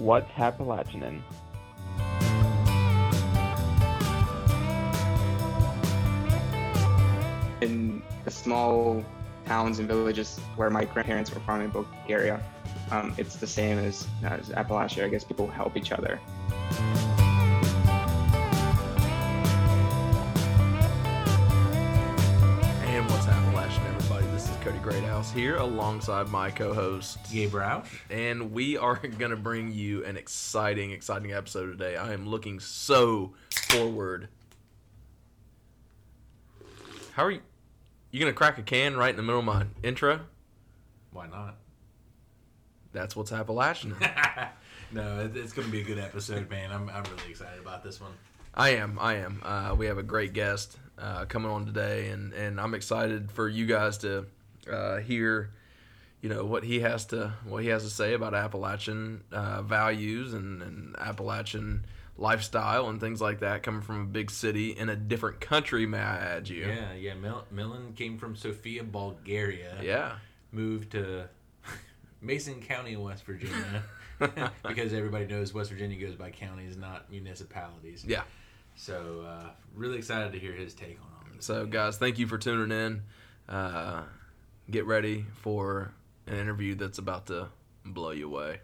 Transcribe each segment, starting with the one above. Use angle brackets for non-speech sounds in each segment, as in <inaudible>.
What's Appalachian? In the small towns and villages where my grandparents were from in Bulgaria, um, it's the same as, as Appalachia. I guess people help each other. Here alongside my co host, Gabe Roush. and we are <laughs> going to bring you an exciting, exciting episode today. I am looking so forward. How are you? You going to crack a can right in the middle of my intro? Why not? That's what's Appalachian. <laughs> no, it's going to be a good episode, man. I'm, I'm really excited about this one. I am. I am. Uh, we have a great guest uh, coming on today, and, and I'm excited for you guys to uh, hear, you know, what he has to what he has to say about Appalachian uh, values and, and Appalachian lifestyle and things like that. Coming from a big city in a different country, may I add you? Yeah, yeah. Mil- Milan came from Sofia, Bulgaria. Yeah. Moved to <laughs> Mason County, West Virginia. <laughs> <laughs> because everybody knows West Virginia goes by counties, not municipalities. Yeah. So, uh, really excited to hear his take on all this. So, guys, thank you for tuning in. Uh, get ready for an interview that's about to blow you away.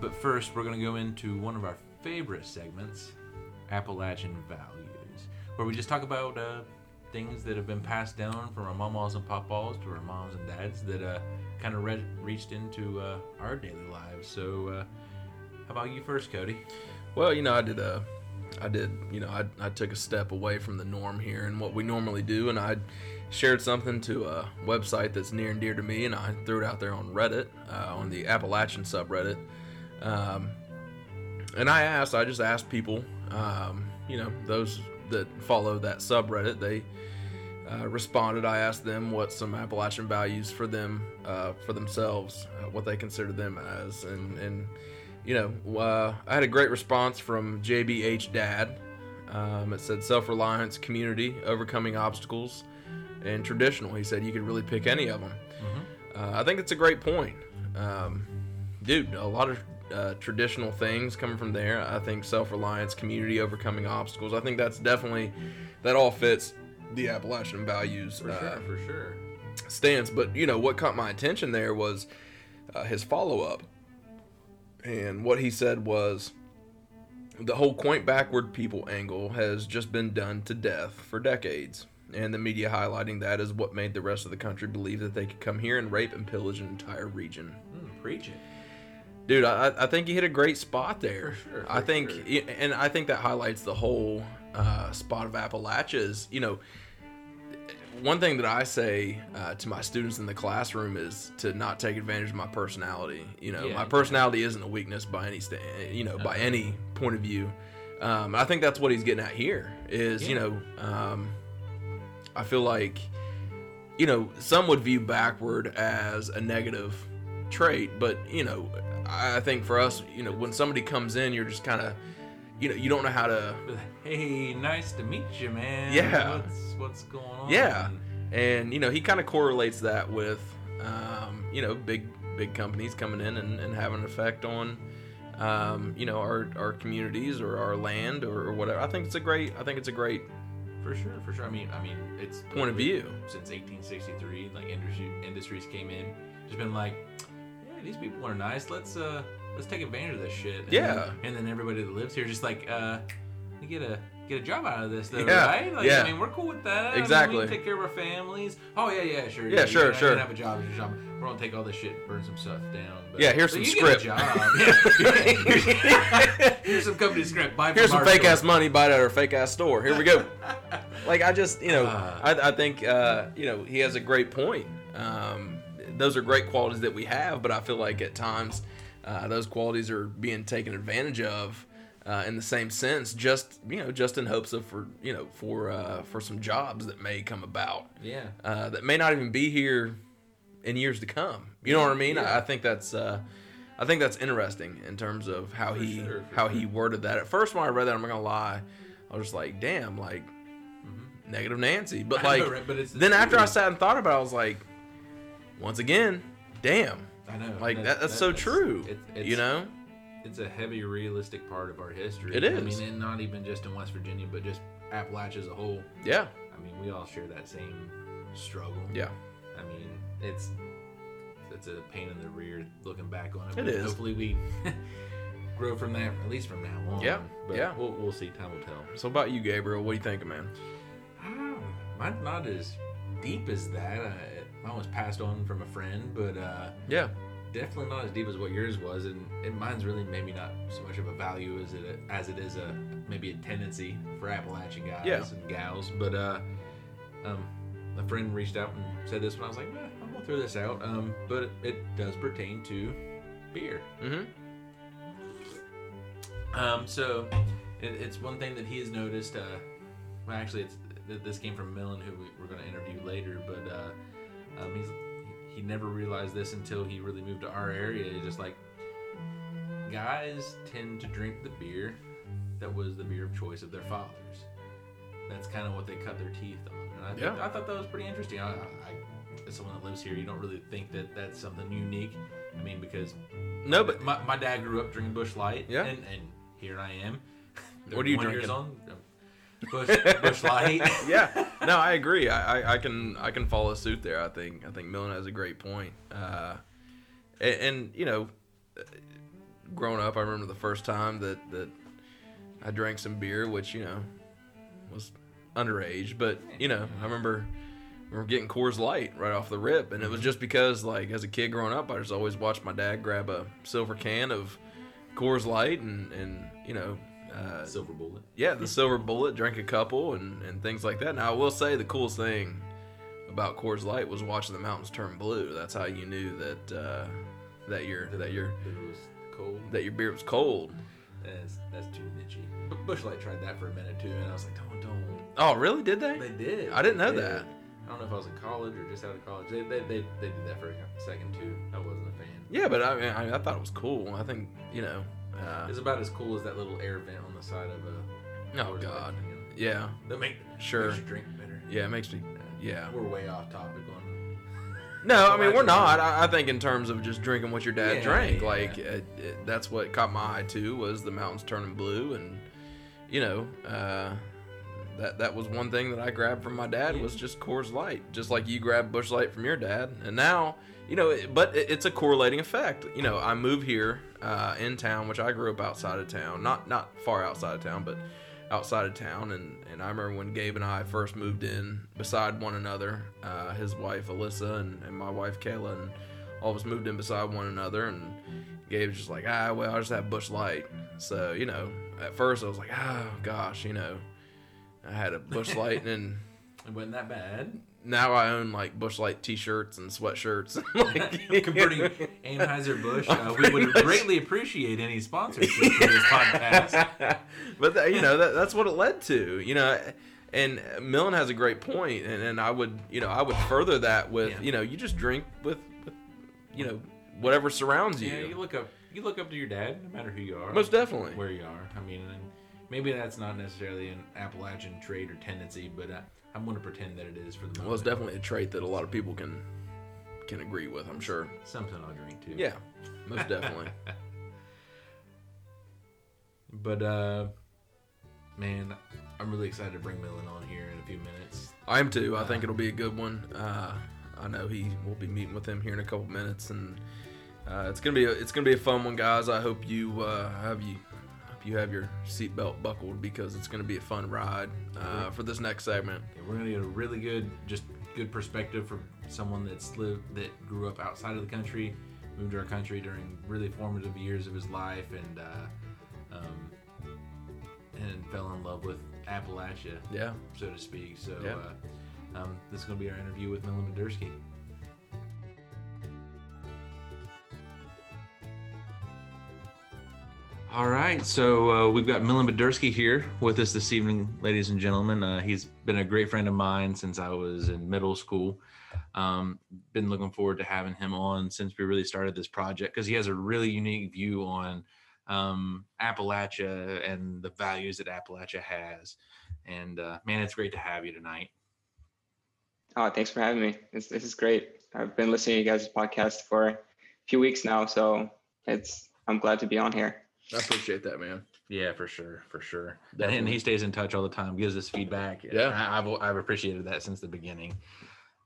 But first, we're going to go into one of our favorite segments, Appalachian Values, where we just talk about uh, things that have been passed down from our mamas and papas to our moms and dads that uh, kind of re- reached into uh, our daily lives. So, uh, how about you first, Cody? Well, you know, I did a, I did, you know, I, I took a step away from the norm here and what we normally do, and I shared something to a website that's near and dear to me, and I threw it out there on Reddit, uh, on the Appalachian subreddit, um, and I asked, I just asked people, um, you know, those that follow that subreddit, they uh, responded. I asked them what some Appalachian values for them, uh, for themselves, uh, what they consider them as, and and you know, uh, I had a great response from JBH Dad. Um, it said self reliance, community, overcoming obstacles, and traditional. He said you could really pick any of them. Uh, I think it's a great point. Um, dude, a lot of uh, traditional things coming from there. I think self reliance, community, overcoming obstacles. I think that's definitely, that all fits the Appalachian values For uh, sure, for sure. stance. But you know what caught my attention there was uh, his follow up, and what he said was the whole quaint backward people angle has just been done to death for decades. And the media highlighting that is what made the rest of the country believe that they could come here and rape and pillage an entire region. Mm, preach it. Dude, I, I think you hit a great spot there. For sure, I think, sure. and I think that highlights the whole uh, spot of Appalachia. Is you know, one thing that I say uh, to my students in the classroom is to not take advantage of my personality. You know, Yeah, my yeah. personality isn't a weakness by any sta- you know by any point of view. Um, I think that's what he's getting at here. Is you know, um, I feel like you know some would view backward as a negative trait, but you know, I think for us, you know, when somebody comes in, you're just kind of, you know, you don't know how to Hey, nice to meet you, man. Yeah. What's, what's going on? Yeah. and you know he kind of correlates that with um, you know big big companies coming in and, and having an effect on um, you know our, our communities or our land or, or whatever i think it's a great i think it's a great For sure, for sure. I mean, I mean, it's point of view since 1863. Like industry industries came in, just been like, yeah, these people are nice. Let's uh, let's take advantage of this shit. And Yeah. Then, and then everybody that lives here just like, uh, we get a get a job out of this, though, Yeah, right? Like, yeah. I mean, we're cool with that. I mean, Exactly. we can take care of our families. Oh yeah, yeah, sure. Yeah, you sure, can- sure. Have a job. Your job. We're gonna take all this shit, burn some stuff down. But, Yeah, here's some a script. job. Yeah. <laughs> here's some company script. Buy here's some fake store. ass money buy it at our fake ass store here we go <laughs> like i just you know Uh. I, I think uh, you know he has a great point um, those are great qualities that we have but i feel like at times uh, those qualities are being taken advantage of uh, in the same sense just you know just in hopes of for you know for uh, for some jobs that may come about Yeah. uh, that may not even be here in years to come. You know what I mean? Yeah. I, I think that's uh, I think that's interesting in terms of how For he sure, how he worded that. At first, when I read that, I'm not gonna lie, I was just like, damn, like negative Nancy. <laughs> But Mm-hmm. Know, like right? But then after I sat and thought about, it, I was like, once again, damn, I know. like that, that's so true. It, it's, you know, it's a heavy realistic part of our history. It I mean, and not even just in West Virginia, but just Appalachia as a whole. yeah, I mean, we all share that same struggle. yeah, I mean, it's it's a pain in the rear looking back on it. It is. Hopefully, we <laughs> grow from that, at least from now on. Yeah, But yeah. We'll, we'll see. Time will tell. So about you, Gabriel, what do you think, man? Ah, Mine's not as deep as that. I, mine was passed on from a friend, but uh, Yeah, definitely not as deep as what yours was, and, and mine's really maybe not so much of a value as it as it is a maybe a tendency for Appalachian guys Yeah. and gals. But uh, um, a friend reached out and said this, and I was like, eh, I'm gonna throw this out. Um, but it, it does pertain to beer. mm-hmm. Um, so it, it's one thing that he has noticed. Uh, well, actually, it's th- this came from Millen, who we, we're going to interview later. But uh, um, he's he never realized this until he really moved to our area. It's just like guys tend to drink the beer that was the beer of choice of their fathers. That's kind of what they cut their teeth on. And I, think, Yeah. I thought that was pretty interesting. I, I, as someone that lives here, you don't really think that that's something unique. I mean, because No, but my, my dad grew up drinking Busch Light. Yeah. And, and here I am. What are you 31 years drinking? on. Busch, Busch Light. <laughs> yeah, no, I agree. I, I, I can I can follow suit there. I think I think Millen has a great point. Uh, and, and you know, growing up, I remember the first time that that I drank some beer, which you know was underage, but you know, I remember. I remember getting Coors Light right off the rip, and it was just because, like, as a kid growing up, I just always watched my dad grab a silver can of Coors Light, and and you know, uh, Silver bullet. yeah, the silver bullet, drank a couple, and, and things like that. Now, I will say the coolest thing about Coors Light was watching the mountains turn blue. That's how you knew that uh, that your that your That it was cold. that your beer was cold. That's, that's too nichey. But Busch Light tried that for a minute too, and I was like, don't, don't. Oh, really? Did they? They did. I didn't know They that. I don't know if I was in college or just out of college. They, they, they, they did that for a second too. I wasn't a fan. Yeah, but I mean, I, I thought it was cool. I think you know. Uh, It's about as cool as that little air vent on the side of a. oh God. Yeah. That make Sure. makes you drink better. Yeah, it makes me. Yeah. We're way off topic on. <laughs> No, I mean we're not. I, I think in terms of just drinking what your dad Yeah, drank, yeah. like it, it, that's what caught my eye too was the mountains turning blue, and you know uh, that that was one thing that I grabbed from my dad was just Coors Light, just like you grabbed Busch Light from your dad, and now you know, but it's a correlating effect. You know, I move here uh, in town, which I grew up outside of town, not not far outside of town, but outside of town and, and I remember when Gabe and I first moved in beside one another, uh, his wife Alyssa and, and my wife Kayla and all of us moved in beside one another and Gabe's just like, ah, well, I just have Busch Light. So, you know, at first I was like, oh gosh, you know, I had a Busch Light and <laughs> It wasn't that bad. Now I own like Busch Light t-shirts and sweatshirts. <laughs> like, <laughs> Converting Anheuser Busch, <laughs> uh, we would much. greatly appreciate any sponsorship for this podcast. but that, you know that, that's what it led to you know and millen has a great point and, and i would you know i would further that with Yeah. you know you just drink with, with you know whatever surrounds you Yeah, you look up, you look up to your dad, no matter who you are, most definitely where you are. I mean, and maybe that's not necessarily an Appalachian trait or tendency, but uh, I'm going to pretend that it is for the moment. well it's definitely a trait that a lot of people can can agree with i'm sure something I'll drink too. yeah most definitely <laughs> But uh, man, I'm really excited to bring Millen on here in a few minutes. i am too i think it'll be a good one uh i know he will be meeting with him here in a couple minutes and uh, it's gonna be a, it's gonna be a fun one guys i hope you uh have you you have your seatbelt buckled because it's gonna be a fun ride uh, for this next segment we're gonna get a really good, just good perspective from someone that's lived that grew up outside of the country, moved to our country during really formative years of his life, and uh, um, and fell in love with Appalachia, yeah so to speak. So Yeah. uh, um, this is gonna be our interview with Millen Badursky. All right, so uh, we've got Millen Badursky here with us this evening, ladies and gentlemen. Uh, he's been a great friend of mine since I was in middle school. Um, been looking forward to having him on since we really started this project because he has a really unique view on um, Appalachia and the values that Appalachia has. And uh, man, it's great to have you tonight. Oh, thanks for having me. This, this is great. I've been listening to you guys' podcast for a few weeks now, so it's I'm glad to be on here. I appreciate that, man. Yeah, for sure, for sure. And he stays in touch all the time, gives us feedback. Yeah. I, I've I've appreciated that since the beginning.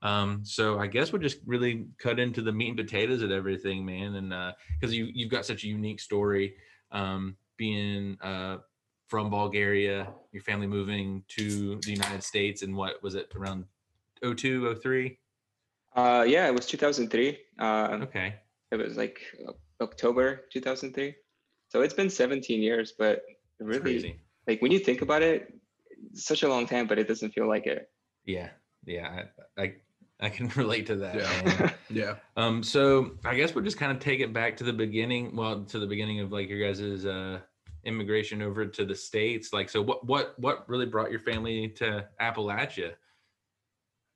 Um, so I guess we'll just really cut into the meat and potatoes of everything, man. And because you you've got such a unique story, um, being uh, from Bulgaria, your family moving to the United States, and what was it around 02, 03? Uh, yeah, it was 2003. Uh, Okay. it was like October 2003. So it's been 17 years, but really, crazy. like when you think about it, it's such a long time, but it doesn't feel like it. Yeah. Yeah. I, I I can <laughs> relate to that. Yeah. <laughs> Yeah. Um, so I guess we'll just kind of take it back to the beginning. Well, to the beginning of like your guys' uh, immigration over to the states. Like, so what what what really brought your family to Appalachia?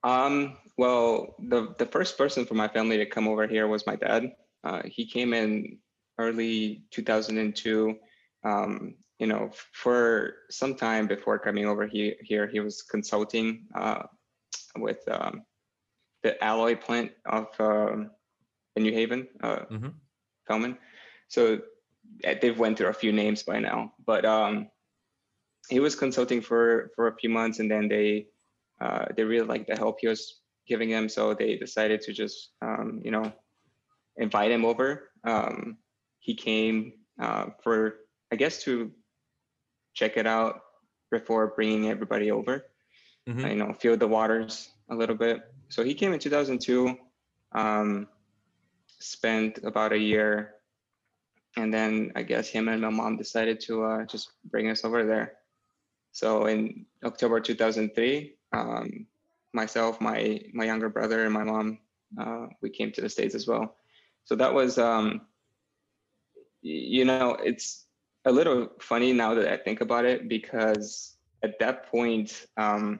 Um, well, the the first person from my family to come over here was my dad. Uh, he came in early 2002. Um, you know, for some time before coming over he, here, he was consulting uh, with um, the alloy plant of um, in New Haven, uh, Mhm. Felman. So uh, they've went through a few names by now, but um, he was consulting for for a few months, and then they uh, they really liked the help he was giving them, so they decided to just um, you know invite him over. Um, he came uh, for I guess to check it out before bringing everybody over. Mhm. You know, feel the waters a little bit. So he came in 2002. Um, spent about a year, and then I guess him and my mom decided to uh, just bring us over there. So in October 2003, um, myself, my my younger brother, and my mom, uh, we came to the states as well. So that was, um, you know, it's a little funny now that I think about it because at that point, um,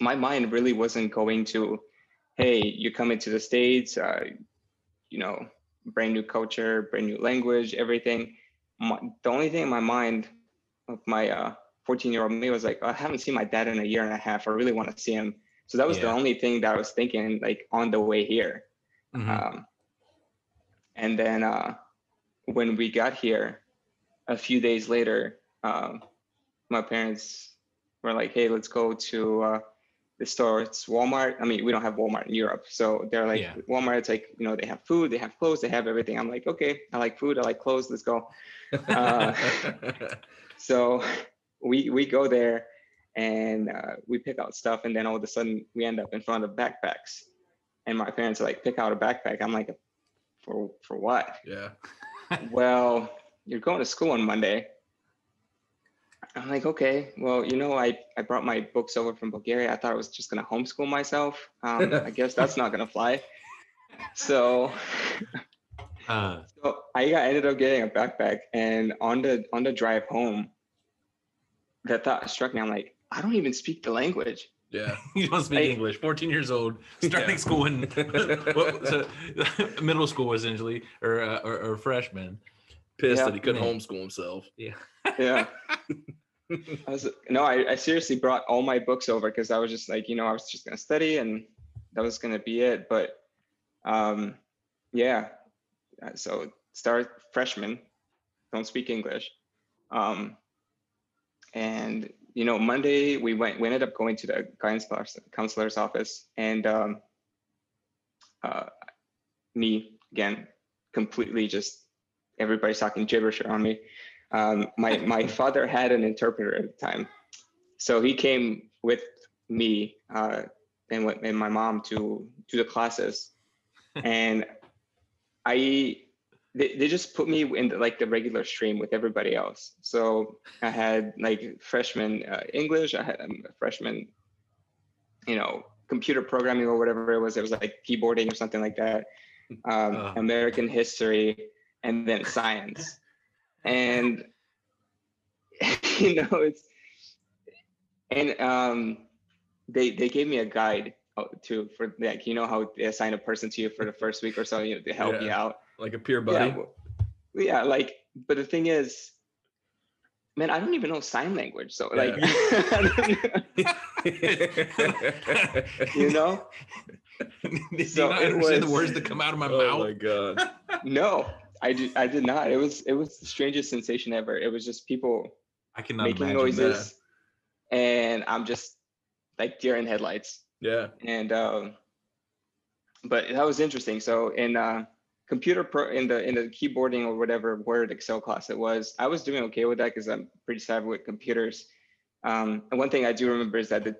my mind really wasn't going to, hey, you come into the states, uh, you know, brand new culture, brand new language, everything. My, the only thing in my mind of my uh, 14 year old me was like, I haven't seen my dad in a year and a half. I really want to see him. So that was the only thing that I was thinking like on the way here. Mhm. Um, and then uh, when we got here, a few days later, um, my parents were like, "Hey, let's go to uh, the store. It's Walmart. I mean, we don't have Walmart in Europe, so they're like, Yeah. Walmart. It's like you know they have food, they have clothes, they have everything. I'm like, okay, I like food, I like clothes. Let's go. Uh, <laughs> So we we go there and uh, we pick out stuff, and then all of a sudden we end up in front of backpacks, and my parents are like, pick out a backpack. I'm like, for for what? yeah. Well, you're going to school on Monday. I'm like, okay, well, you know, I, I brought my books over from Bulgaria. I thought I was just going to homeschool myself. Um, I guess that's not going to fly. So, <laughs> Uh, so I got, ended up getting a backpack and on the, on the drive home, that thought struck me. I'm like, I don't even speak the language. Yeah. <laughs> you don't speak Like- English. 14 years old, <laughs> starting Yeah. school in <laughs> what, so, middle school essentially, or, uh, or or freshman. Pissed Yeah. that he couldn't Man. homeschool himself. Yeah. Yeah. I was, no, I, I seriously brought all my books over because I was just like, you know, I was just gonna study and that was gonna be it. But um, yeah, Uh, so start freshman, don't speak English, um, and you know, Monday we went, we ended up going to the guidance counselor's office, and um, uh, me again, completely just everybody's talking gibberish around me. Um, my <laughs> my father had an interpreter at the time, so he came with me uh, and with and my mom to to the classes, <laughs> and I they, they just put me in the, like the regular stream with everybody else. So I had like freshman uh, English, I had um, freshman, you know, computer programming or whatever it was. It was like keyboarding or something like that. Um, Uh. American history, and then science and <laughs> you know it's and um they they gave me a guide uh, to for like you know how they assign a person to you for the first week or so you know, to help you out Like a peer buddy. yeah, well, yeah like but the thing is man, I don't even know sign language. So Yeah. <laughs> like, <laughs> you know, Do <laughs> So you not it understand the words that come out of my oh mouth? my god. no, I did, I did not. It was, it was the strangest sensation ever. It was just people I cannot making imagine noises, and I'm just like deer in headlights. Yeah. and um, but that was interesting. So in uh, computer pro in the in the keyboarding or whatever Word Excel class it was, I was doing okay with that because I'm pretty savvy with computers. Um, and one thing I do remember is that the,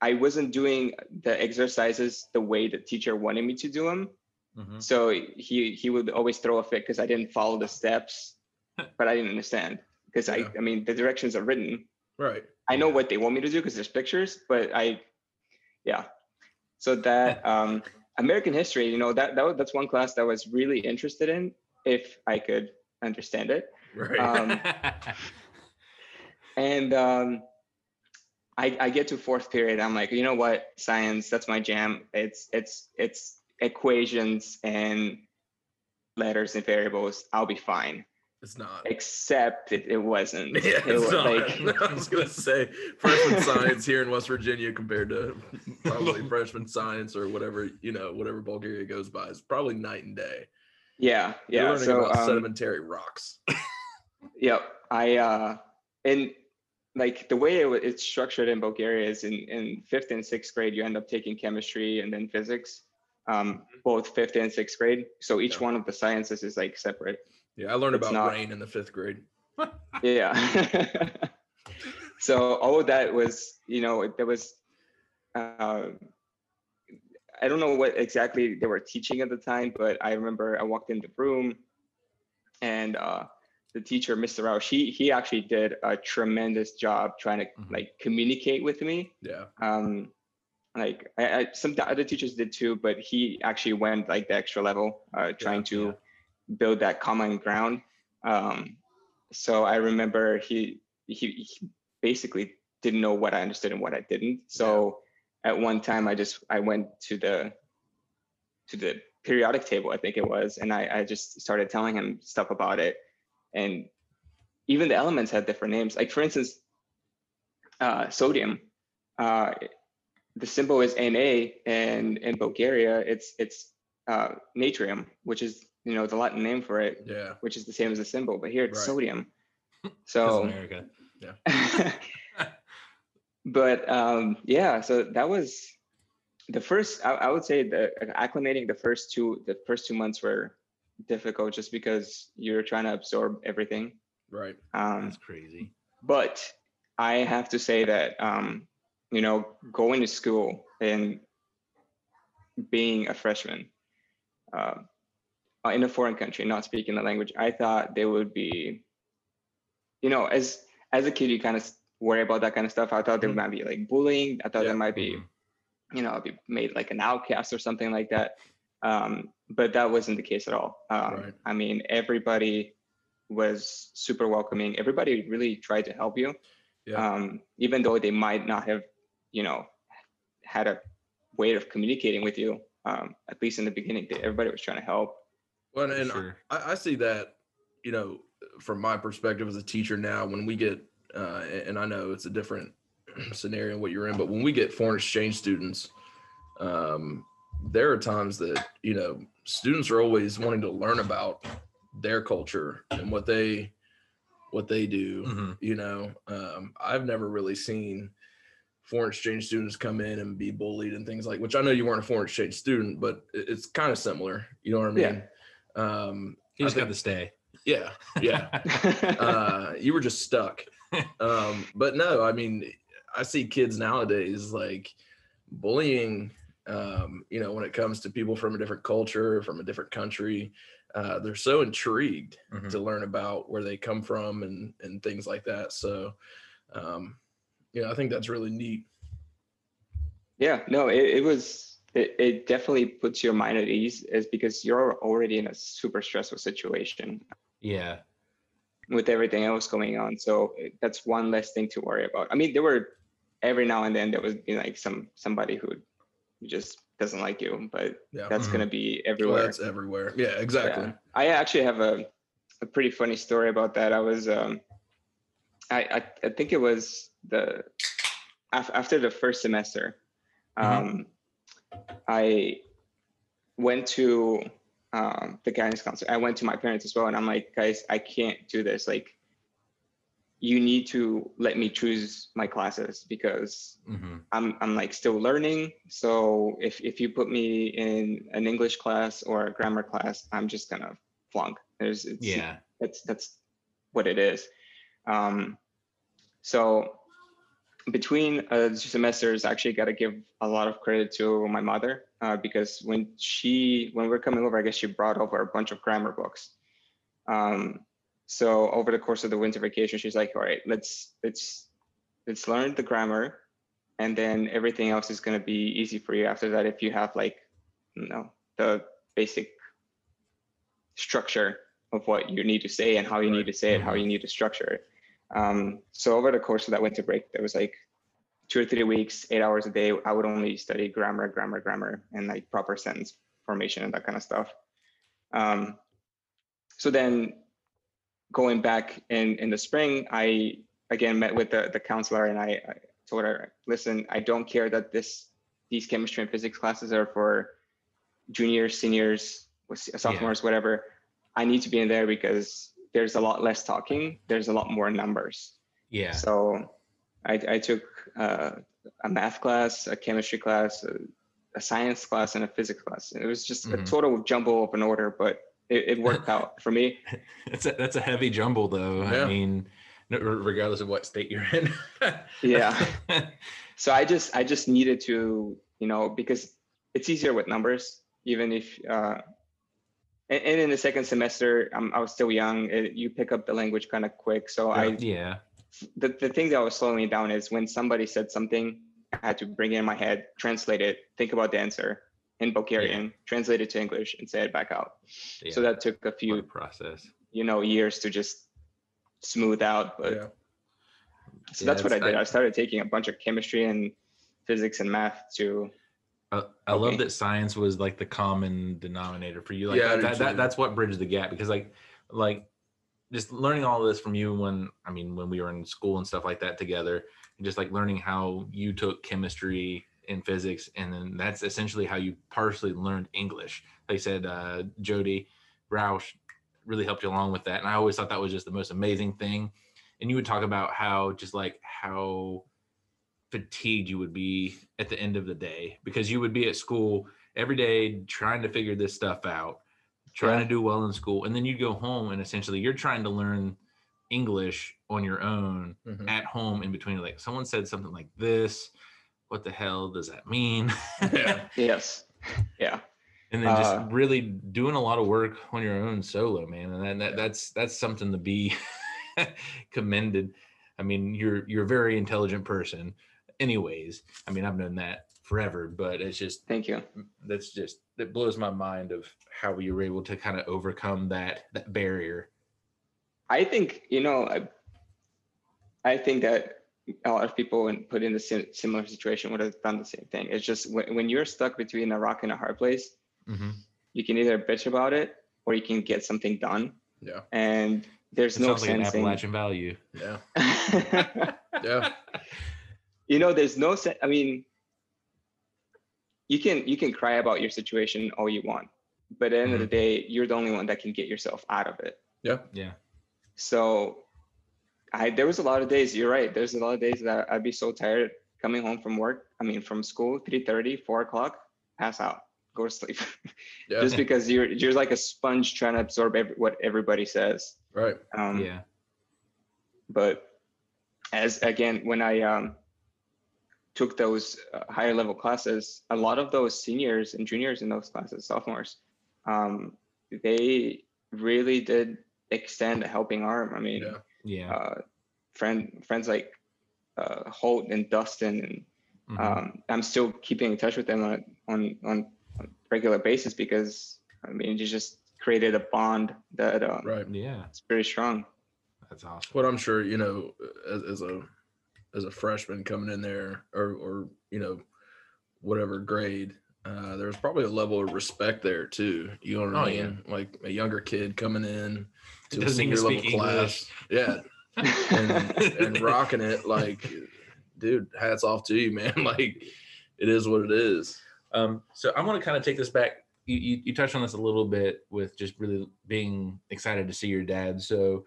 I wasn't doing the exercises the way the teacher wanted me to do them. Mhm. So he he would always throw a fit because I didn't follow the steps, <laughs> but I didn't understand because Yeah. I I mean the directions are written, Right. I know what they want me to do because there's pictures, but I, yeah. So that um, <laughs> American history, you know, that, that that's one class that I was really interested in if I could understand it. Right. Um, <laughs> And um, I, I get to fourth period, I'm like, you know what, science, that's my jam. It's it's it's equations and letters and variables. I'll be fine. It's not. Except it, it wasn't. <laughs> Yeah, It was not. like- <laughs> I was gonna say freshman <laughs> science here in West Virginia compared to probably freshman science or whatever you know, whatever Bulgaria goes by is probably night and day. yeah, You're yeah. learning So about um, sedimentary rocks. Yep. I uh and like the way it, it's structured in Bulgaria is in in fifth and sixth grade you end up taking chemistry and then physics, um, both fifth and sixth grade. So each Mm-hmm. Yeah. one of the sciences is like separate. Yeah, I learned it's about not- rain in the fifth grade. <laughs> Yeah. <laughs> so all of that was you know there was uh, I don't know what exactly they were teaching at the time, but I remember I walked in the room and uh, the teacher, Mr. Roush, he, he actually did a tremendous job trying to Mhm. like communicate with me. Yeah. Um, like I, I, some other teachers did too, but he actually went like the extra level, uh, trying to yeah. Build that common ground. Um, so I remember he, he he basically didn't know what I understood and what I didn't. So at one time I just I went to the to the periodic table, I think it was, and I, I just started telling him stuff about it. And even the elements had different names. Like for instance, uh, sodium. Uh, the symbol is Na, and in Bulgaria, it's it's uh, natrium, which is you know the Latin name for it, Yeah. which is the same as the symbol. But here it's Right. sodium. <laughs> So America. Yeah. <laughs> but um, yeah, so that was the first. I, I would say the acclimating the first two the first two months were difficult just because you're trying to absorb everything. Right. Um, That's crazy. but I have to say that um, you know going to school and being a freshman uh, in a foreign country, not speaking the language, I thought they would be, you know, as as a kid, you kind of worry about that kind of stuff. I thought there Mhm. might be like bullying. I thought Yeah. there might be, Mhm. you know, I'd be made like an outcast or something like that. Um, but that wasn't the case at all. Um, Right. I mean, everybody was super welcoming. Everybody really tried to help you, Yeah. um, even though they might not have, you know, had a way of communicating with you. Um, at least in the beginning, everybody was trying to help. Well, and sure. I, I see that, you know, from my perspective as a teacher now, when we get, uh, and I know it's a different <clears throat> scenario what you're in, but when we get foreign exchange students, um, there are times that, you know, students are always wanting to learn about their culture and what they, what they do. Mhm. You know, um, I've never really seen foreign exchange students come in and be bullied and things like, which I know you weren't a foreign exchange student, but it's kind of similar. You know what I mean? Yeah. Um, You I just got think- to stay. yeah, yeah. <laughs> uh, you were just stuck. Um, but no, I mean, I see kids nowadays like bullying. Um, you know, when it comes to people from a different culture, from a different country, uh, they're so intrigued Mhm. to learn about where they come from and and things like that. So, um, you know, I think that's really neat. Yeah, no, it, it was, it, it definitely puts your mind at ease is because you're already in a super stressful situation Yeah. with everything else going on. So that's one less thing to worry about. I mean, there were every now and then there was you know, like some somebody who who just doesn't like you, but Yeah, that's Mhm. gonna be Well, everywhere. that's everywhere. Yeah, exactly. Yeah. I actually have a, a pretty funny story about that. I was um, I, I I think it was the af- after the first semester, um, I went to um, the guidance counselor. I went to my parents as well, and I'm like, guys, I can't do this. Like, you need to let me choose my classes because hmm I'm I'm like still learning. So if if you put me in an English class or a grammar class, I'm just gonna flunk. There's it's, Yeah. that's that's what it is. Um, so between uh, the semesters, I actually got to give a lot of credit to my mother uh, because when she when we we're coming over, I guess she brought over a bunch of grammar books. Um, so over the course of the winter vacation, she's like, "All right, let's let's let's learn the grammar, and then everything else is going to be easy for you after that if you have like you know the basic structure of what you need to say and how you need to say it, how you need to structure it. Um, so over the course of that winter break, there was like two or three weeks, eight hours a day. I would only study grammar, grammar, grammar, and like proper sentence formation and that kind of stuff. Um, so then going back in in the spring, I again met with the, the counselor and I, I told her, listen, I don't care that this these chemistry and physics classes are for juniors, seniors, sophomores, whatever. I need to be in there because there's a lot less talking. There's a lot more numbers. Yeah. So I, I took uh, a math class, a chemistry class, a, a science class, and a physics class. It was just Mhm. a total jumble of an order, but it, it worked <laughs> out for me. That's a, that's a heavy jumble, though. Yeah. I mean, regardless of what state you're in. <laughs> Yeah. <laughs> So I just I just needed to you know because it's easier with numbers even if uh, and, and in the second semester um, I was still young. It, you pick up the language kind of quick. So I yeah. the, the thing that was slowing me down is when somebody said something, I had to bring it in my head, translate it, think about the answer in Bulgarian, translate it to English, and say it back out. yeah. So that took a few, a process. you know, years to just smooth out. But yeah. so Yeah, that's what I did. I- I started taking a bunch of chemistry and physics and math to I, I love that science was like the common denominator for you. Like Yeah, that, that, that- that's what bridged the gap because like like just learning all of this from you when I mean when we were in school and stuff like that together and just like learning how you took chemistry and physics and then that's essentially how you partially learned English. Like I said, uh, Jody Roush really helped you along with that. And I always thought that was just the most amazing thing. And you would talk about how just like how fatigued you would be at the end of the day because you would be at school every day trying to figure this stuff out, trying Yeah. to do well in school, and then you'd go home and essentially you're trying to learn English on your own Mhm. at home in between. Like someone said something like this, what the hell does that mean? Yeah. <laughs> yes, yeah, and then just Uh, really doing a lot of work on your own solo, man. And then that, that's that's something to be <laughs> commended. I mean, you're you're a very intelligent person. Anyways, I mean, I've known that forever, but it's just thank you. that's just that blows my mind of how you were able to kind of overcome that that barrier. I think you know, I, I think that a lot of people in, put in the sim- similar situation would have done the same thing. It's just when, when you're stuck between a rock and a hard place, Mm-hmm. you can either bitch about it or you can get something done. Yeah. And there's It no sounds like an sense Appalachian value. <laughs> Yeah. Yeah. You know, there's no sense. I mean, you can you can cry about your situation all you want, but at the end of the Mm-hmm. day, you're the only one that can get yourself out of it. Yeah. Yeah. So I there was a lot of days, you're right. There's a lot of days that I'd be so tired coming home from work. I mean from school, 3 4 o'clock, pass out, go to sleep. <laughs> Yeah. Just because you're you're like a sponge trying to absorb every, what everybody says. right. Um yeah. but as again when i um, took those uh, higher level classes a lot of those seniors and juniors in those classes sophomores um, they really did extend a helping arm i mean Yeah. Yeah. uh, friend friends like uh, holt and dustin and Mhm. um, i'm still keeping in touch with them on on on a regular basis because i mean you just created a bond that uh, Right. yeah. it's pretty strong That's awesome. What I'm sure, you know, as, as a as a freshman coming in there or or you know, whatever grade, uh, there's probably a level of respect there too. You know what I Oh, yeah. mean? Like a younger kid coming in to a senior level class. English. Yeah. and, and <laughs> rocking it. Like, dude, hats off to you, man. <laughs> Like, it is what it is. Um, so I want to kind of take this back. You, you, you touched on this a little bit with just really being excited to see your dad. So,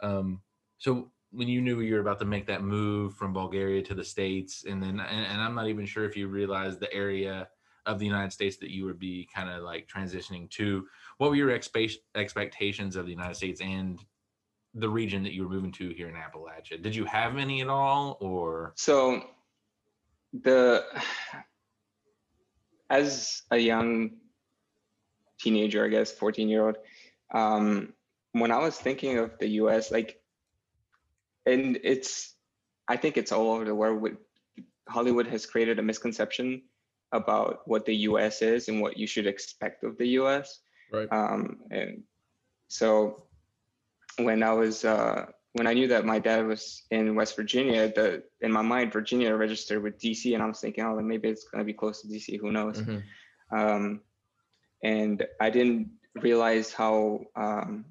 um, so when you knew you were about to make that move from Bulgaria to the States, and then, and, and I'm not even sure if you realized the area of the United States that you would be kind of like transitioning to. What were your expe- expectations of the United States and the region that you were moving to here in Appalachia? Did you have any at all, or So the as a young teenager, I guess, 14 year old, um, when I was thinking of the US, like, and it's, I think it's all over the world. With, Hollywood has created a misconception about what the US is and what you should expect of the US. Right. Um, and so when I was uh, when I knew that my dad was in West Virginia, the in my mind Virginia registered with DC, and I was thinking, oh, maybe it's gonna be close to DC. Who knows? Mhm. Um, and I didn't realize how um,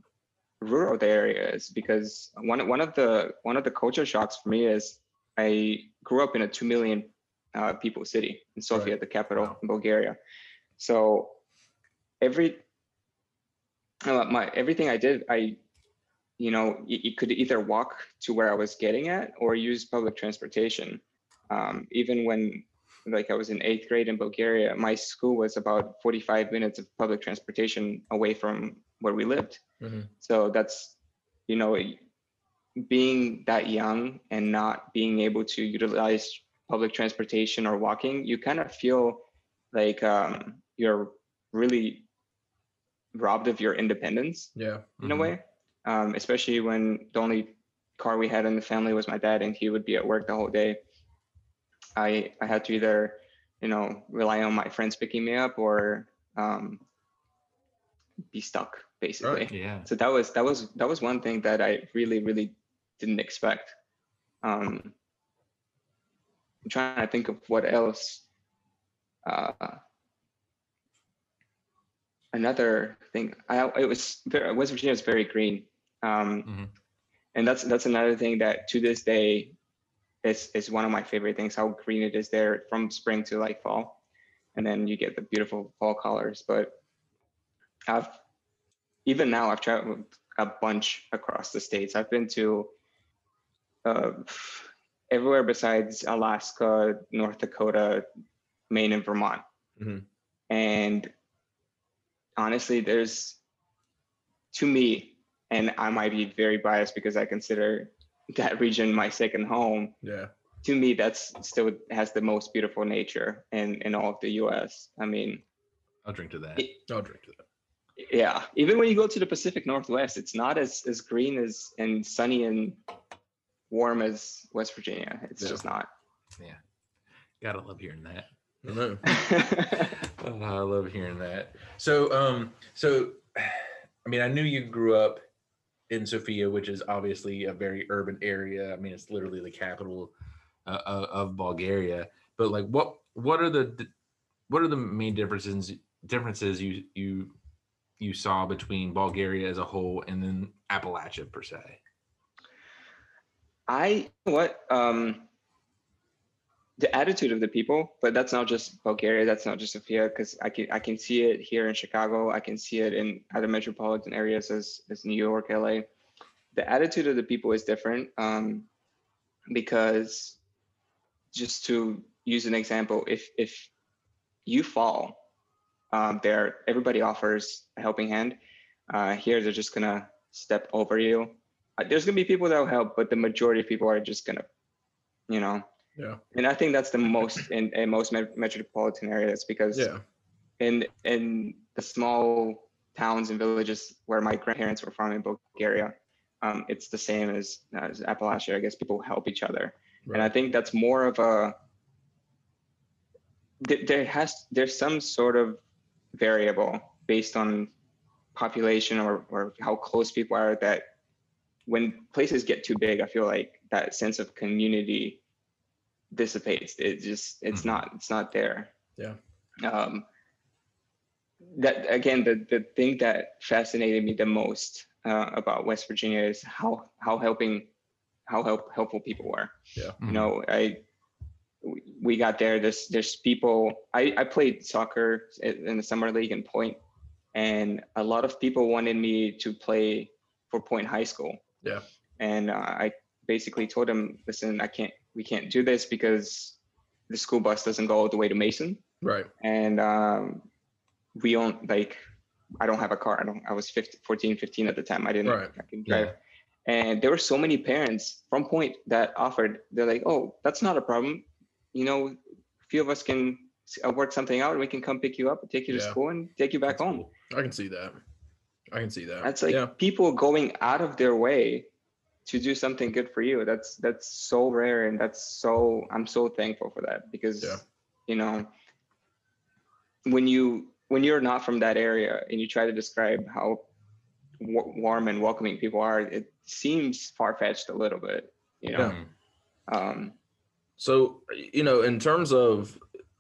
rural the area is because one one of the one of the culture shocks for me is I grew up in a two million uh, people city in Sofia, Right. the capital Wow. in Bulgaria. So every uh, my everything I did, I you know, you, you could either walk to where I was getting at or use public transportation. Um, even when like I was in eighth grade in Bulgaria, my school was about 45 minutes of public transportation away from where we lived. Mhm. So that's, you know, being that young and not being able to utilize public transportation or walking, you kind of feel like um, you're really robbed of your independence Yeah. in a Mhm. way, um, especially when the only car we had in the family was my dad, and he would be at work the whole day. I I had to either, you know, rely on my friends picking me up or um, be stuck basically. yeah, So that was that was that was one thing that I really really didn't expect. Um, I'm trying to think of what else. Uh, another thing, I it was very, West Virginia is very green, um, Mhm. and that's that's another thing that to this day is is one of my favorite things. How green it is there from spring to like fall, and then you get the beautiful fall colors. But I've even now I've traveled a bunch across the states. I've been to uh, everywhere besides Alaska, North Dakota, Maine, and Vermont. Mhm. And honestly, there's to me, and I might be very biased because I consider <laughs> that region my second home. Yeah. To me, that's still has the most beautiful nature in in all of the U.S. I mean, I'll drink to that. It- I'll drink to that. Yeah even when you go to the pacific northwest it's not as as green as and sunny and warm as west virginia it's Yeah. just not Yeah. Gotta love hearing that. I know. Oh, <laughs> <laughs> I love hearing that. So, um, so, I mean, I knew you grew up in Sofia, which is obviously a very urban area. I mean, it's literally the capital uh, of, of Bulgaria. But like, what what are the what are the main differences differences you you you saw between Bulgaria as a whole and then Appalachia per se? i what um the attitude of the people but that's not just bulgaria that's not just sofia because i can i can see it here in chicago i can see it in other metropolitan areas as as new york la the attitude of the people is different um because just to use an example if if you fall um, there everybody offers a helping hand. Uh, here they're just gonna step over you. Uh, there's gonna be people that will help but the majority of people are just gonna you know. Yeah. and i think that's the most <laughs> in, in most metropolitan areas because Yeah. in in the small towns and villages where my grandparents were from in bulgaria um, it's the same as, as appalachia. I guess people help each other. And I think that's more of a there has there's some sort of variable based on population or, or how close people are that when places get too big, I feel like that sense of community dissipates. It just it's Mhm. not it's not there. Yeah. Um, that again, the the thing that fascinated me the most uh, about West Virginia is how how helping how help, helpful people were. Yeah. You know, I we- got there. There's there's people. I I played soccer in the summer league in Point, and a lot of people wanted me to play for Point High School. Yeah. And uh, I basically told them, listen, I can't. We can't do this because the school bus doesn't go all the way to Mason Right. and um, we don't like i don't have a car i don't i was 15, 14 15 at the time i didn't Right. I can Yeah. drive and there were so many parents from point that offered they're like oh that's not a problem you know a few of us can uh, work something out and we can come pick you up and take you to school and take you back That's home cool. I can see that. I can see that. that's like yeah. people going out of their way to do something good for you that's that's so rare and that's so i'm so thankful for that because Yeah. you know when you when you're not from that area and you try to describe how w- warm and welcoming people are it seems far-fetched a little bit you know Mhm. um So, you know, in terms of,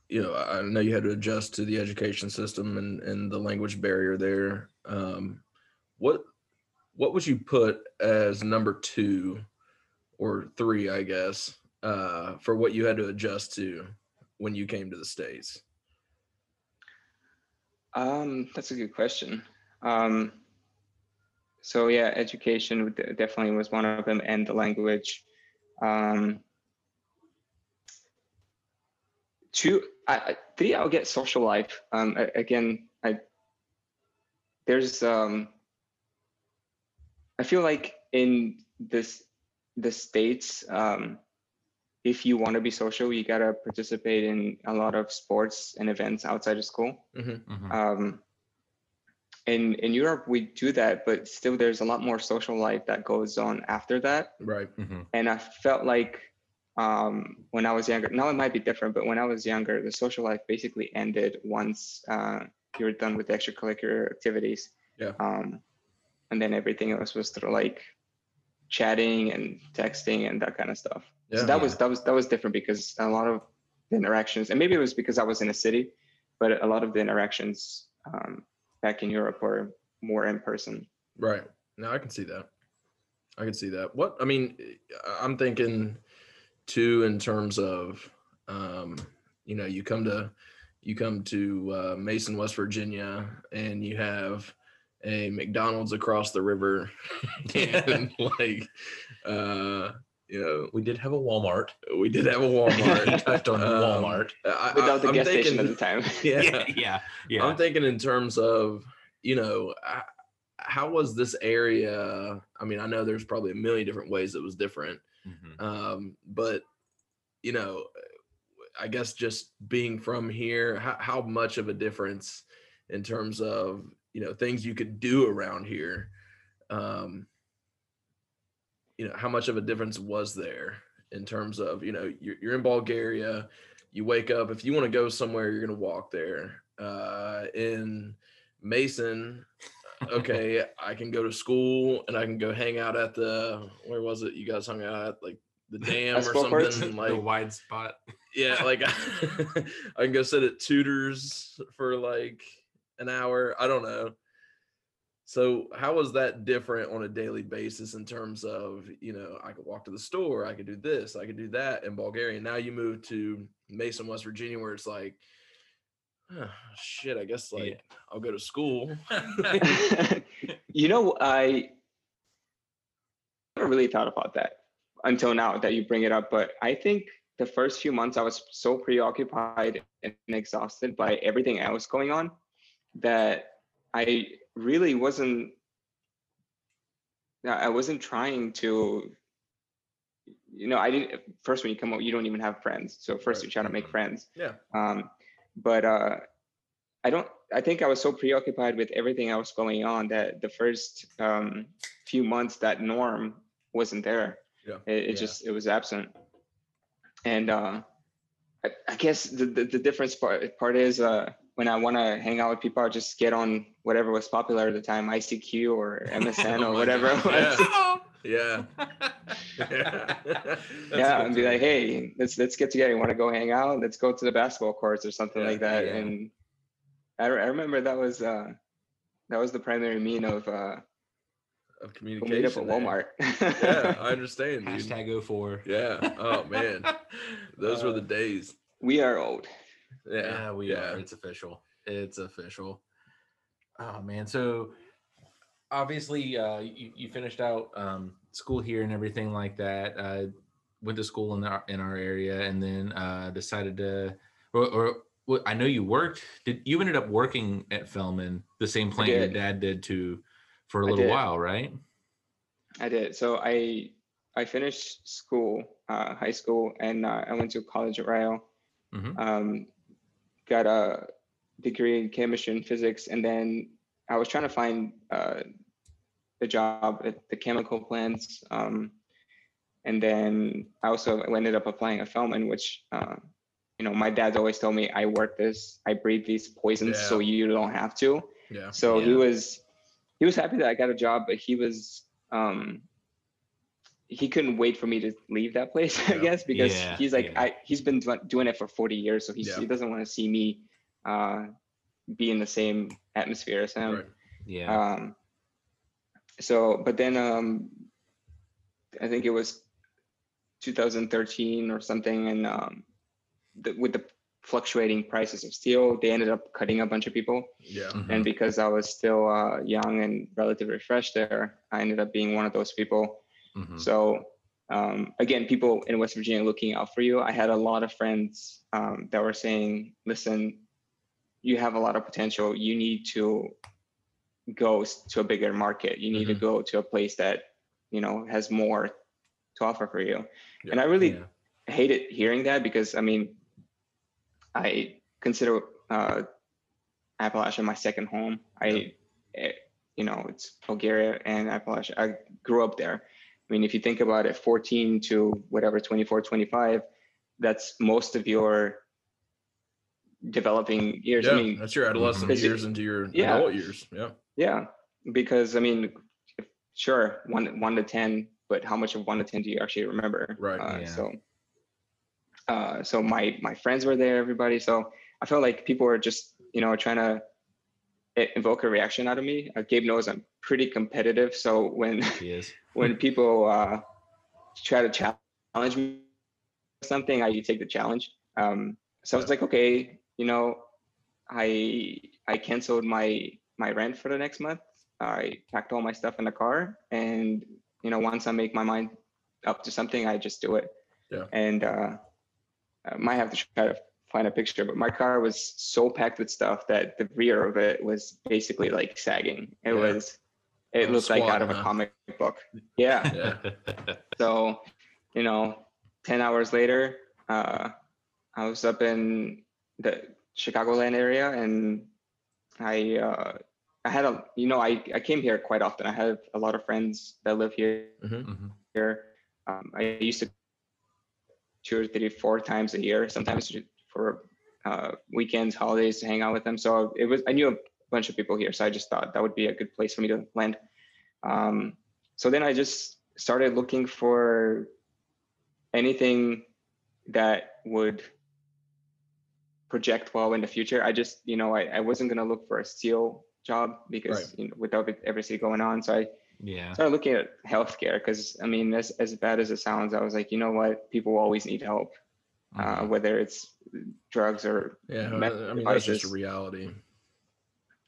you know, I know you had to adjust to the education system and, and the language barrier there. Um, what what would you put as number two or three, I guess, uh, for what you had to adjust to when you came to the States? Um, that's a good question. Um, so yeah, education definitely was one of them, and the language. Um, two, I, I, three, I'll get social life. Um, a- again, I there's um, I feel like in this the states, um, if you want to be social, you gotta participate in a lot of sports and events outside of school Mm-hmm, um, in in Europe we do that, but still there's a lot more social life that goes on after that. Right. Mhm. And I felt like um, when I was younger, now it might be different, but when I was younger, the social life basically ended once uh, you were done with extracurricular activities. Yeah. Um, and then everything else was through like chatting and texting and that kind of stuff. Yeah. so that was that was that was different because a lot of the interactions, and maybe it was because I was in a city, but a lot of the interactions um, back in Europe were more in person. Right. No, I can see that. I can see that. What I mean, I'm thinking too in terms of, um, you know, you come to you come to uh, Mason, West Virginia, and you have a McDonald's across the river, <laughs> and like, uh, you know, We did have a Walmart. we did have a Walmart. <laughs> touched on Um, Walmart. I, Without the I'm gas station at the time. <laughs> yeah. yeah, yeah. I'm thinking in terms of, you know, h- how was this area? I mean, I know there's probably a million different ways it was different, Mhm. um, but you know, I guess just being from here, how, how much of a difference in terms of you know things you could do around here? Um, you know, how much of a difference was there in terms of you know you're, you're in Bulgaria, you wake up if you want to go somewhere, you're gonna walk there. Uh, in Mason, okay, I can go to school and I can go hang out at the where was it? You guys hung out at like the dam or Basketball courts? something <laughs> the like wide spot. yeah, like <laughs> I can go sit at Tudor's for like an hour. I don't know. So how was that different on a daily basis in terms of, you know, I could walk to the store, I could do this, I could do that in Bulgaria. Now you move to Mason, West Virginia, where it's like, "Huh, shit, I guess like Yeah. I'll go to school. <laughs> <laughs> you know, I never really thought about that until now that you bring it up. But I think the first few months I was so preoccupied and exhausted by everything else going on that I really wasn't. I wasn't trying to. You know, I didn't. First, when you come out, you don't even have friends. So first, Right. you try to make Mhm. friends. Yeah. Um, but uh, I don't. I think I was so preoccupied with everything else going on that the first um, few months that norm wasn't there. Yeah. It, it Yeah. just it was absent. And uh, I, I guess the, the the difference part part is uh, when I want to hang out with people, I just get on whatever was popular at the time, ICQ or <laughs> MSN Oh or my whatever. <laughs> it God. was. Yeah. <laughs> <laughs> yeah. yeah, and be like, hey, let's let's get together. You want to go hang out? Let's go to the basketball courts or something Yeah, like that. yeah. And I, re- I remember that was uh, that was the primary mean of uh, of We'll meet up communication. at there. Walmart. yeah, I <laughs> understand, dude. Hashtag 04. Yeah. Oh man, those were the Uh, days. we are old. Yeah. Yeah, we yeah. are. It's official. It's official. Oh man, so obviously uh, you, you finished out um, school here and everything like that. Uh, went to school in our in our area, and then uh, decided to. Or, or well, I know you worked. Did you ended up working at Felman, the same plant your dad did too, for a little while, right? I did. So I I finished school, uh, high school, and uh, I went to college at Rio. Mhm. Um, got a degree in chemistry and physics, and then I was trying to find uh, a job at the chemical plants. Um, and then I also ended up applying at Felman, which uh, you know my dad always told me I work this, I breathe these poisons, so you don't have to. Yeah. So he was he was happy that I got a job, but he was um he couldn't wait for me to leave that place, <laughs> I guess, because Yeah, he's like yeah. I he's been doing it for 40 years, so he's, Yeah. he doesn't want to see me uh be in the same atmosphere as him. Right. Yeah. Um so but then um I think it was 2013 or something and um the, with the fluctuating prices of steel, they ended up cutting a bunch of people Yeah. Mhm. and because I was still uh, young and relatively fresh there, I ended up being one of those people. Mhm. So um, again, people in West Virginia looking out for you. I had a lot of friends um, that were saying, "Listen, you have a lot of potential. You need to go to a bigger market. You need Mhm. to go to a place that you know has more to offer for you." Yeah. And I really Yeah. hated hearing that because I mean, I consider uh, Appalachia my second home. I, eh, you know, it's Bulgaria and Appalachia. I grew up there. I mean, if you think about it, 14 to whatever, 24, 25, that's most of your developing years. Yeah. I mean, That's your adolescent years into your yeah. adult years. Yeah. Yeah, because I mean, sure, one one to ten, but how much of one to ten do you actually remember? Right, Uh, yeah. So, uh, so my my friends were there, everybody. So I felt like people were just you know trying to invoke a reaction out of me. Uh, Gabe knows I'm pretty competitive, so when <laughs> when people uh, try to challenge me something, I take the challenge. Um, so I was like, okay, you know, I I canceled my my rent for the next month. I packed all my stuff in the car, and you know, once I make my mind up to something, I just do it. Yeah. And uh, I might have to try to find a picture, but my car was so packed with stuff that the rear of it was basically like sagging. It Yeah. was. It looked like out of a comic book. Yeah. <laughs> Yeah. So, you know, 10 hours later, uh, I was up in the Chicagoland area and I, uh, I had a, you know, I, I came here quite often. I have a lot of friends that live here. Mhm. here. Um, I used to two or three, four times a year, sometimes for uh, weekends, holidays to hang out with them. So it was, I knew a bunch of people here. So I just thought that would be a good place for me to land. Um, so then I just started looking for anything that would project well in the future. I just, you know, I, I wasn't going to look for a steel job because, Right. you know, with every- everything going on. So I yeah. started looking at healthcare because I mean, as, as bad as it sounds, I was like, you know what? People always need help, uh, Mhm. whether it's drugs or Yeah. med- I mean, that's just a devices. reality.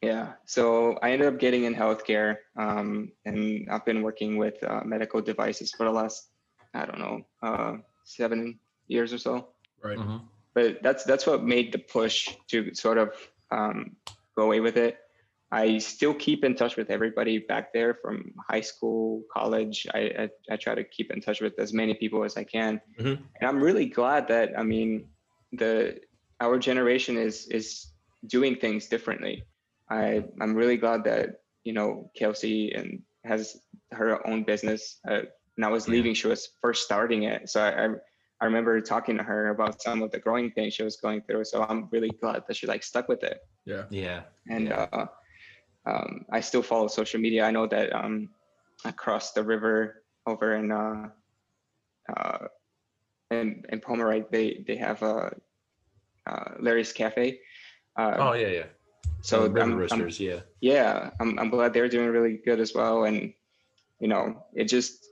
Yeah. So I ended up getting in healthcare, um, and I've been working with uh, medical devices for the last, I don't know, uh, seven years or so. Right. Mhm. But that's that's what made the push to sort of um, go away with it. I still keep in touch with everybody back there from high school, college. I I, I try to keep in touch with as many people as I can, Mhm. and I'm really glad that I mean the our generation is is doing things differently. I I'm really glad that you know Kelsey and has her own business. Uh, and I was leaving, she was first starting it, so I, I I remember talking to her about some of the growing things she was going through. So I'm really glad that she like stuck with it. Yeah. Yeah. And Yeah. uh, um, I still follow social media. I know that um, across the river over in uh, uh, in, in Pomeroy, they they have a uh, Larry's Cafe. Uh, Oh yeah, yeah. so River I'm- I'm- Roasters, yeah. yeah, I'm, I'm glad they're doing really good as well. And you know, it just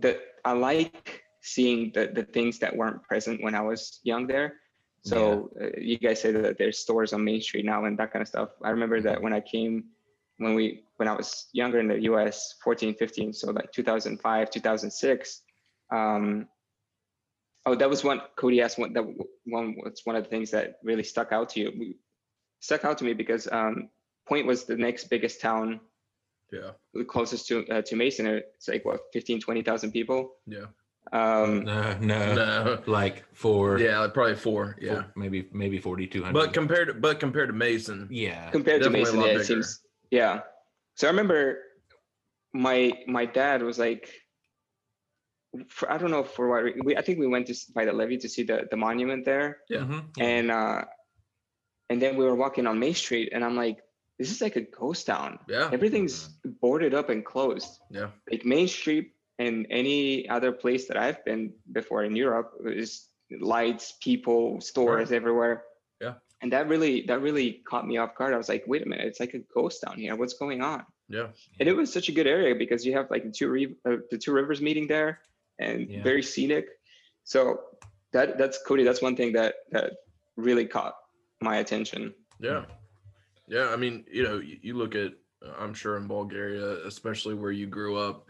that I like seeing the the things that weren't present when I was young there. So uh, you guys say that there's stores on Main Street now and that kind of stuff. I remember that when I came, when we when I was younger in the U.S., 14, 15, so like 2005, 2006. Um, oh, that was one. Cody asked one. That one was one of the things that really stuck out to you. We, stuck out to me because um, Point was the next biggest town Yeah. the closest to uh, to Mason. It's like what 15, 20,000 people. Yeah. Um, No, no, No. like four. Yeah, like probably four. four- Yeah. maybe maybe forty two hundred. But compared to but compared to Mason, yeah, compared to Mason, lot yeah, it seems yeah. So I remember my my dad was like, for, I don't know for what we I think we went to by the levee to see the the monument there, Yeah. Mhm, and uh, and then we were walking on Main Street, and I'm like, this is like a ghost town. yeah. Everything's boarded up and closed. Yeah. Like Main Street and any other place that I've been before in Europe is lights, people, stores everywhere. Yeah. And that really that really caught me off guard. I was like, wait a minute, it's like a ghost down here. What's going on? Yeah. And it was such a good area because you have like the two re- uh, the two rivers meeting there, and Yeah. very scenic. So that that's Cody. That's one thing that that really caught my attention. Yeah. Yeah. I mean, you know, you, you look at, I'm sure in Bulgaria, especially where you grew up,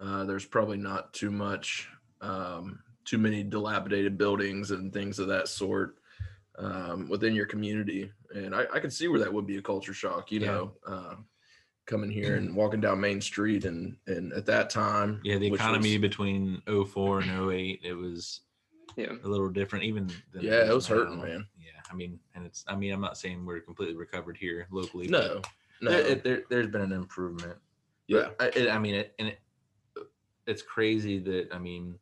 uh, there's probably not too much, um, too many dilapidated buildings and things of that sort um, within your community. And I, I can see where that would be a culture shock, you Yeah. know, uh, coming here and walking down Main Street. And, and at that time, yeah. The economy was- between 04 and 08, it was Yeah. a little different. Even than Yeah, it was now. hurting, man. Yeah, I mean, and it's. I mean, I'm not saying we're completely recovered here locally. no, but no. there, it, there, there's been an improvement. yeah. I, it, I mean, it, and it, it's crazy that I mean,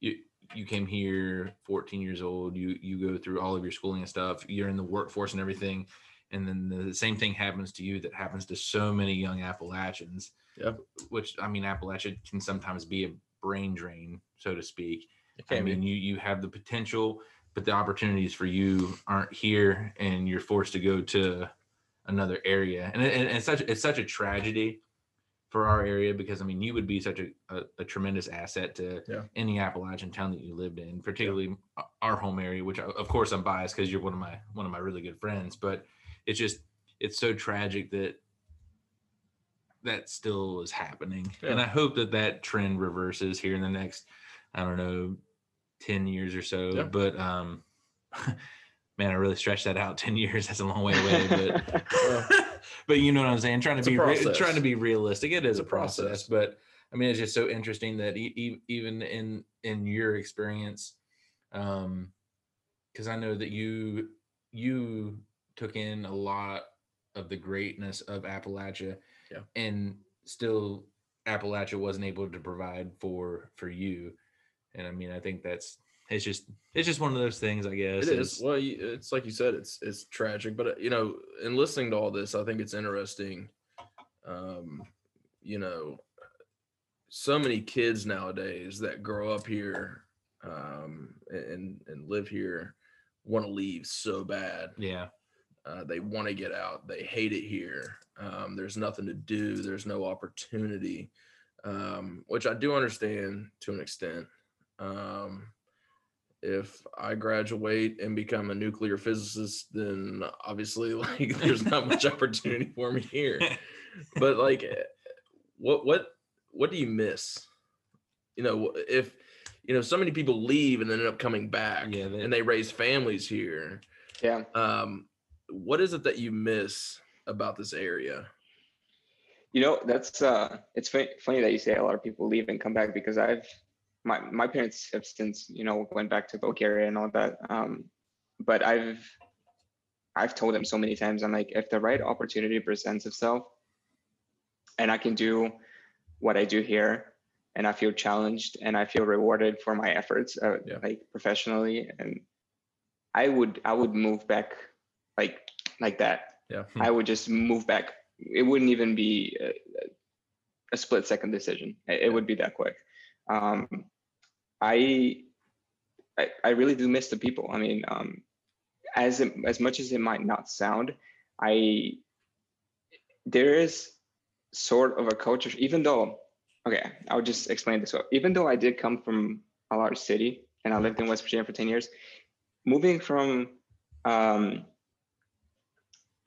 you you came here 14 years old. You you go through all of your schooling and stuff. You're in the workforce and everything, and then the same thing happens to you that happens to so many young Appalachians. Yeah. Which I mean, Appalachia can sometimes be a brain drain, so to speak. It I mean, you you have the potential, but the opportunities for you aren't here, and you're forced to go to another area, and, it, and it's such it's such a tragedy for our area because I mean, you would be such a, a, a tremendous asset to Yeah. any Appalachian town that you lived in, particularly our home area. Which, I- of course, I'm biased because you're one of my one of my really good friends, but it's just it's so tragic that that still is happening, and I hope that that trend reverses here in the next I don't know 10 years or so Yeah. but um <laughs> man i really stretched that out <laughs> 10 years that's a long way away but <laughs> <laughs> but you know what i'm saying trying to be re- trying to be realistic it is a process. process. but i mean it's just so interesting that e- e- even in in your experience um because i know that you you took in a lot of the greatness of appalachia Yeah. and still appalachia wasn't able to provide for for you and i mean i think that's it's just it's just one of those things i guess It It's- Well, you- it's like you said, it's it's tragic, but uh, you know, in listening to all this, I think it's interesting. Um, you know, so many kids nowadays that grow up here um, and and live here want to leave so bad. yeah Uh, they want to get out. They hate it here. Um, there's nothing to do. There's no opportunity, um, which I do understand to an extent. Um, if I graduate and become a nuclear physicist, then obviously, <laughs> like, there's not much <laughs> opportunity for me here. But like, eh, what what what do you miss? You know, if you know so many people leave and then end up coming back, Yeah, they- and they raise families here Yeah. um what is it that you miss about this area You know, that's uh it's funny, funny that you say a lot of people leave and come back because I've my my parents have since, you know, went back to Bulgaria and all that. Um but I've I've told them so many times, I'm like, if the right opportunity presents itself and I can do what I do here and I feel challenged and I feel rewarded for my efforts, uh, Yeah. like professionally, and I would I would move back like like that. Yeah. I would just move back. It wouldn't even be a, a split second decision. It, it would be that quick. Um, I, I I really do miss the people. I mean, um, as it, as much as it might not sound, I there is sort of a culture, even though okay, I'll just explain this. So even though I did come from a large city and I lived in West Virginia for 10 years, moving from um,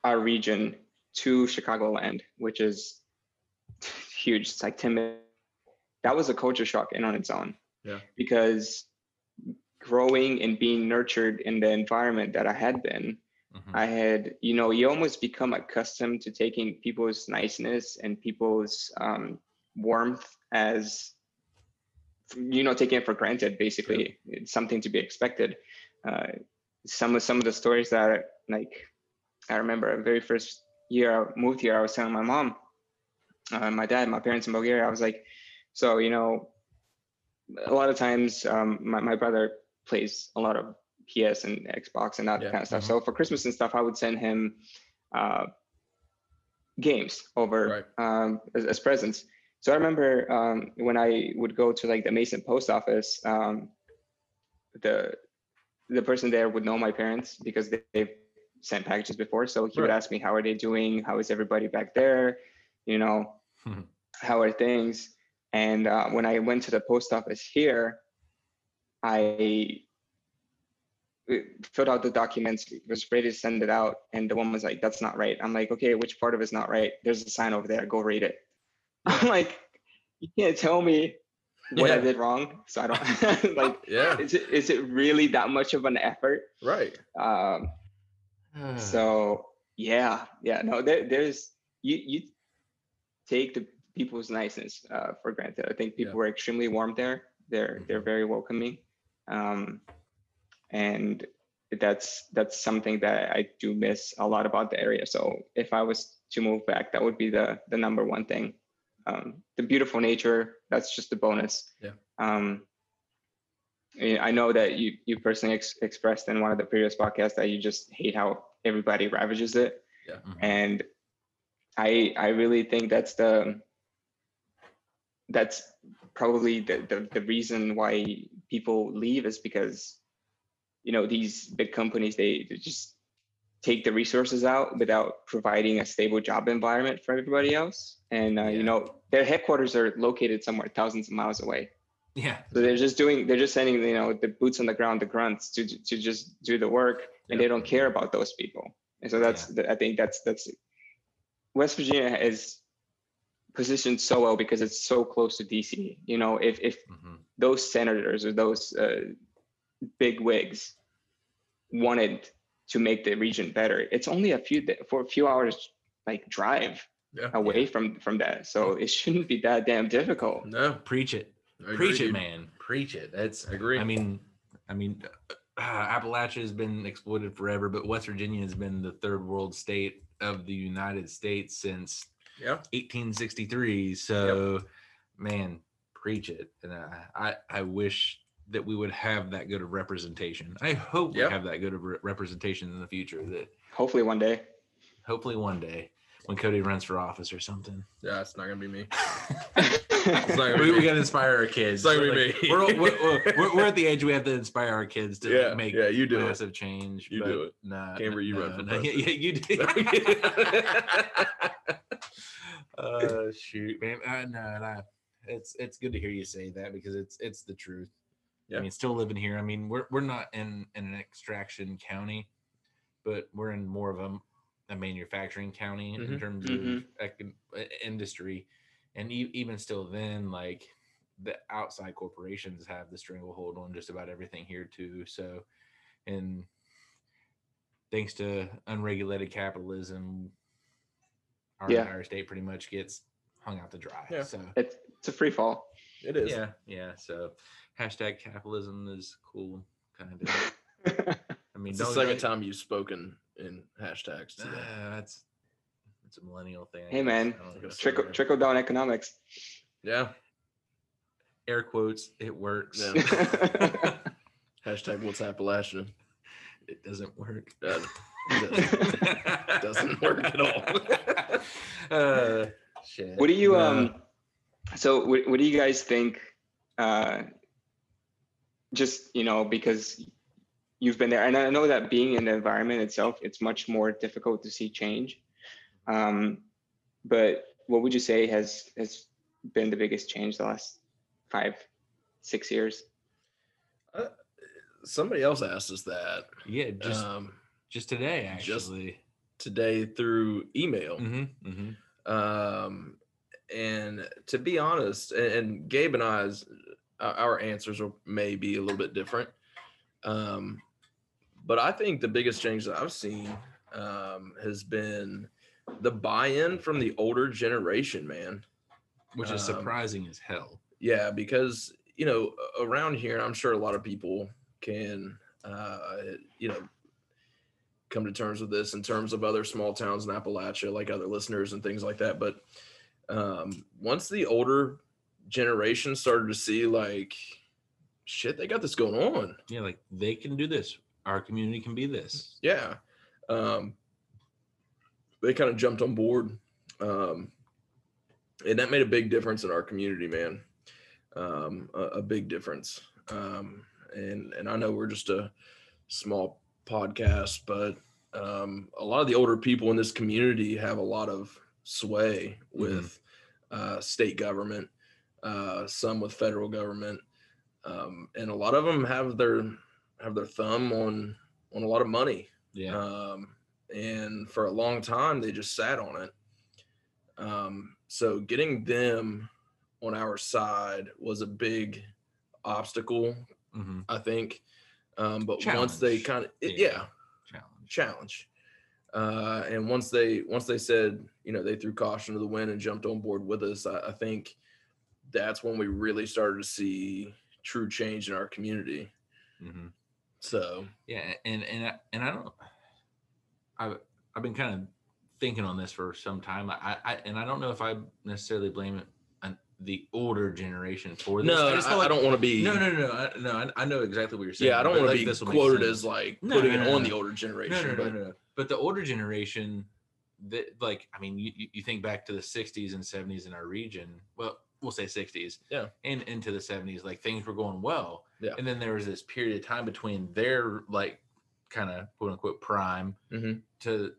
our region to Chicagoland, which is <laughs> huge, it's like 10 minutes, that was a culture shock in on its own. Yeah. Because growing and being nurtured in the environment that I had been, Mhm. I had, you know, you almost become accustomed to taking people's niceness and people's um, warmth as, you know, taking it for granted. Basically, it's something to be expected. Uh, some of some of the stories that, like, I remember, the very first year I moved here, I was telling my mom, uh, my dad, my parents in Bulgaria, I was like, so you know, a lot of times um, my my brother plays a lot of PS and Xbox and that Yeah, kind of stuff. So for Christmas and stuff, I would send him uh, games over Right. um, as, as presents. So I remember um, when I would go to like the Mason post office, um, the the person there would know my parents because they, they've sent packages before. So he would ask me, "How are they doing? How is everybody back there? You know, Mhm. how are things?" And uh, when I went to the post office here, I uh, filled out the documents, was ready to send it out, and the woman was like, "That's not right." I'm like, "Okay, which part of it's not right?" There's a sign over there. Go read it. <laughs> I'm like, "You can't tell me what I did wrong." So I don't <laughs> like. Yeah. Is it is it really that much of an effort? Right. Um, <sighs> so yeah, yeah. No, there, there's you you take the people's niceness uh, for granted. I think people Yeah. were extremely warm there. They're they're very welcoming, um, and that's that's something that I do miss a lot about the area. So if I was to move back, that would be the the number one thing. Um, the beautiful nature, that's just a bonus. Yeah. Um, I know that you you personally ex- expressed in one of the previous podcasts that you just hate how everybody ravages it, Mhm. and I I really think that's the that's probably the, the the reason why people leave is because you know these big companies they, they just take the resources out without providing a stable job environment for everybody else and uh, Yeah. you know their headquarters are located somewhere thousands of miles away Yeah. so they're just doing, they're just sending, you know, the boots on the ground, the grunts to to just do the work, and they don't care about those people. And so that's, the, I think that's that's West Virginia is positioned so well because it's so close to DC. You know, if if Mhm. those senators or those uh, big wigs wanted to make the region better, it's only a few for a few hours like drive Yeah. away from from that. So it shouldn't be that damn difficult. No. Preach it. I Preach agree, it, man. Preach it. That's I agree. I mean, I mean, uh, Appalachia has been exploited forever, but West Virginia has been the third world state of the United States since Yeah. 1863. So, man, preach it. And I, I, I wish that we would have that good of representation. I hope Yeah. we have that good of re- representation in the future. That Hopefully one day. hopefully one day when Cody runs for office or something. Yeah, it's not gonna be me. <laughs> it's not <laughs> we, we gotta inspire our kids. It's not gonna Like, me. We're, we're, we're, we're at the age we have to inspire our kids to Yeah, make yeah, you do it. massive change. You do it. Nah, Camber, you run for <laughs> yeah, yeah, you do. <laughs> uh, shoot, man. Uh, no, no. It's it's good to hear you say that because it's it's the truth. Yeah. I mean, still living here. I mean, we're we're not in in an extraction county, but we're in more of a, a manufacturing county in Mhm. terms Mhm. of econ- uh, industry, and e- even still, then like the outside corporations have the stranglehold on just about everything here too. So, and thanks to unregulated capitalism, our Yeah. entire state pretty much gets hung out to dry. Yeah. So it's it's a free fall. It is. yeah, yeah. So hashtag capitalism is cool, kind of. <laughs> I mean, It's the don't second get- time you've spoken in hashtags today. Uh, that's that's a millennial thing. I Hey, guess. man. I don't know. Guess so. trickle trickle down economics. Yeah. Air quotes. It works. Yeah. <laughs> Hashtag what's Appalachian. it doesn't work. Uh, it doesn't <laughs> work at all. uh, shit. what do you No. um? So what, what do you guys think? Uh, just you know because you've been there, and I know that being in the environment itself, it's much more difficult to see change. Um, but what would you say has has been the biggest change the last five, six years? Somebody else asked us that Yeah, just um, just today just- actually. today through email. mm-hmm, mm-hmm. Um, and to be honest, and, and Gabe and I's our- our answers are may be a little bit different. Um, but I think the biggest change that I've seen um, has been the buy-in from the older generation, man. Which is Um, surprising as hell. Yeah, because you know around here, I'm sure a lot of people can, uh, you know, come to terms with this in terms of other small towns in Appalachia, like other listeners and things like that. But um, once the older generation started to see, like, shit, they got this going on. Yeah, like they can do this. Our community can be this. Yeah, um, they kind of jumped on board, um, and that made a big difference in our community, man. Um, a, a big difference. Um, and and I know we're just a small podcast, but um, a lot of the older people in this community have a lot of sway with uh, state government, uh, some with federal government, um, and a lot of them have their have their thumb on on a lot of money. Yeah. Um, and for a long time, they just sat on it. Um, so getting them on our side was a big obstacle, mm-hmm. I think. Um, but once they kind of, Yeah. yeah, Challenge. challenge. Uh, and once they once they said, you know, they threw caution to the wind and jumped on board with us, I, I think that's when we really started to see true change in our community. Mm-hmm. So Yeah, and and I, and I don't. I've I've been kind of thinking on this for some time. I, I and I don't know if I necessarily blame it on the older generation for this. no, I, I like- don't want to be. No, no, no, no, I, no. I, I know exactly what you're saying. Yeah, I don't want like, to be this quoted as like No, putting no, it on no. the older generation. no, no, but no, no. But the older generation, that like, I mean, you, you- you think back to the '60s and '70s in our region. Well, we'll say '60s. Yeah. And into the '70s, like things were going well. Yeah. And then there was this period of time between their like kind of quote unquote prime Mhm. to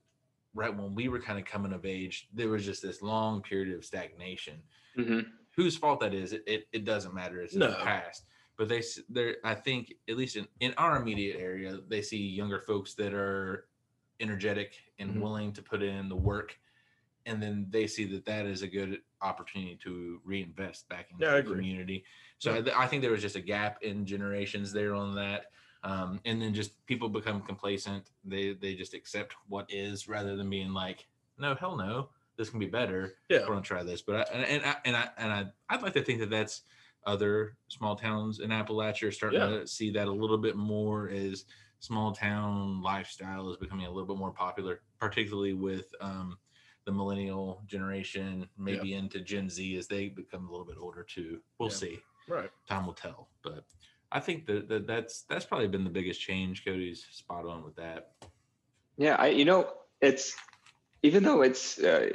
right when we were kind of coming of age. There was just this long period of stagnation hmm whose fault that is, it, it, it doesn't matter. It's in the past. But they, they're, I think, at least in, in our immediate area, they see younger folks that are energetic and Mhm. willing to put in the work. And then they see that that is a good opportunity to reinvest back into Yeah, the community. So Yeah. I, th- I think there was just a gap in generations there on that. Um, and then just people become complacent. They they just accept what is rather than being like, no, hell no, this can be better Yeah. we're gonna try this. But I, and and I and I and I I'd like to think that that's other small towns in Appalachia are starting Yeah. to see that a little bit more as small town lifestyle is becoming a little bit more popular, particularly with um, the millennial generation, maybe into Gen Z as they become a little bit older too. We'll Yeah. see. right. Time will tell. But I think that, that that's that's probably been the biggest change. Cody's spot on with that. Yeah, I you know it's even though it's uh,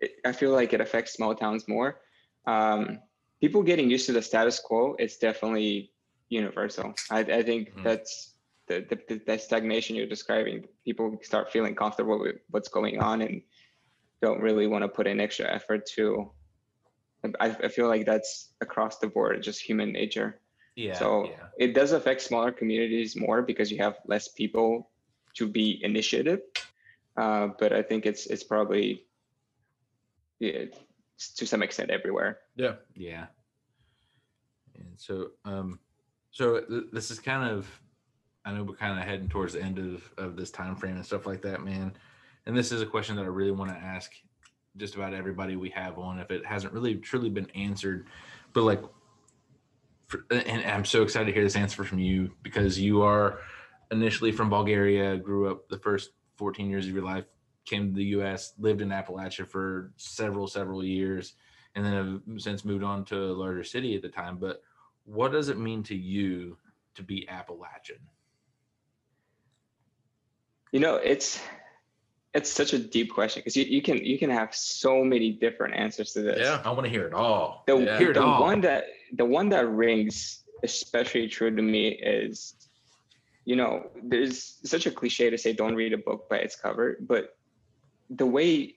it, I feel like it affects small towns more. Um, people getting used to the status quo, it's definitely universal. I, I think Mhm. that's the, the the that stagnation you're describing. People start feeling comfortable with what's going on and don't really want to put in extra effort to. I, I feel like that's across the board, just human nature. Yeah. So yeah. it does affect smaller communities more because you have less people to be initiative. Uh, but I think it's it's probably yeah, s- to some extent everywhere. Yeah. Yeah. And so, um, so th- this is kind of, I know we're kind of heading towards the end of, of this time frame and stuff like that, man. And this is a question that I really want to ask just about everybody we have on, if it hasn't really truly been answered, but like, for, and I'm so excited to hear this answer from you because you are initially from Bulgaria, grew up the first 14 years of your life, came to the U.S., lived in Appalachia for several, several years and then have since moved on to a larger city at the time. But what does it mean to you to be Appalachian? You know, it's it's such a deep question because you, you can you can have so many different answers to this. Yeah. I want to hear it all. The, Yeah. Hear it the all. one that the one that rings especially true to me is, you know, there's such a cliche to say don't read a book by its cover, but the way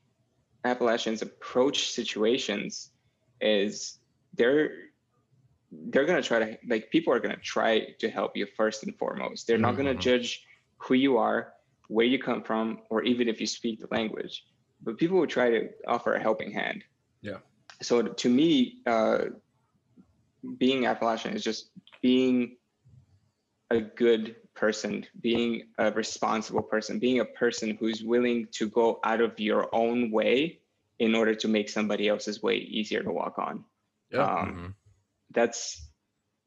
Appalachians approach situations is they're they're gonna try to like people are gonna try to help you first and foremost. They're not gonna Mhm. judge who you are, where you come from, or even if you speak the language. But people will try to offer a helping hand. Yeah. So to me, uh, being Appalachian is just being a good person, being a responsible person, being a person who's willing to go out of your own way in order to make somebody else's way easier to walk on. Yeah. Um, Mhm. that's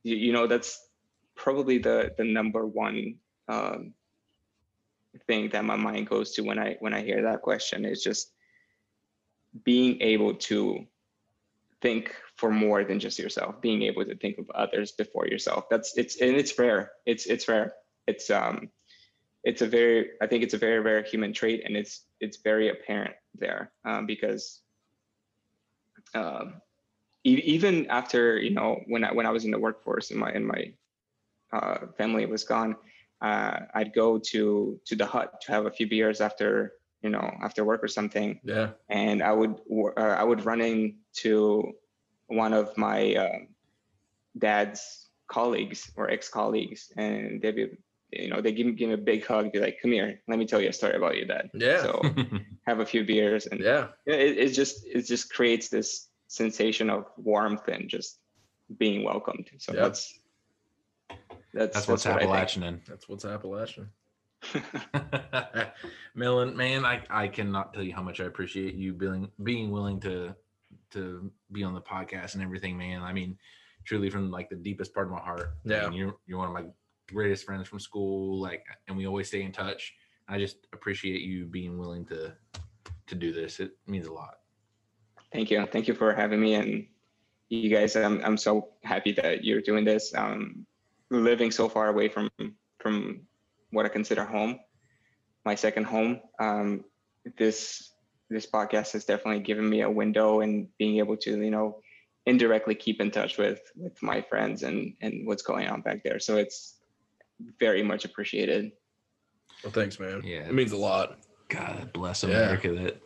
you, you know that's probably the the number one um, thing that my mind goes to when I when I hear that question is just being able to think for more than just yourself being able to think of others before yourself. That's it's and it's rare. It's it's rare. It's um it's a very i think it's a very rare human trait and it's it's very apparent there um, because um e- even after you know when I when I was in the workforce and my and my uh, family was gone, uh, I'd go to to the hut to have a few beers after you know after work or something, Yeah. and I would uh, I would run into one of my uh, dad's colleagues or ex colleagues, and they'd be you know they give me give me a big hug, be like, "Come here, let me tell you a story about your dad." Yeah. So <laughs> have a few beers and Yeah. yeah, it, it just it just creates this sensation of warmth and just being welcomed. So Yep. that's that's That's what's what Appalachian in. That's what's Appalachian. <laughs> Millen, man, I, I cannot tell you how much I appreciate you being being willing to to be on the podcast and everything, man. I mean, truly from like the deepest part of my heart. I Yeah. mean, you're you're one of my greatest friends from school, like, and we always stay in touch. I just appreciate you being willing to to do this. It means a lot. Thank you, thank you for having me, and you guys. I'm I'm so happy that you're doing this. Um, living so far away from from what I consider home, my second home. Um, this this podcast has definitely given me a window and being able to you know indirectly keep in touch with with my friends and and what's going on back there. So it's very much appreciated. Well, thanks, man. Yeah, It means a lot. God bless Yeah. America. That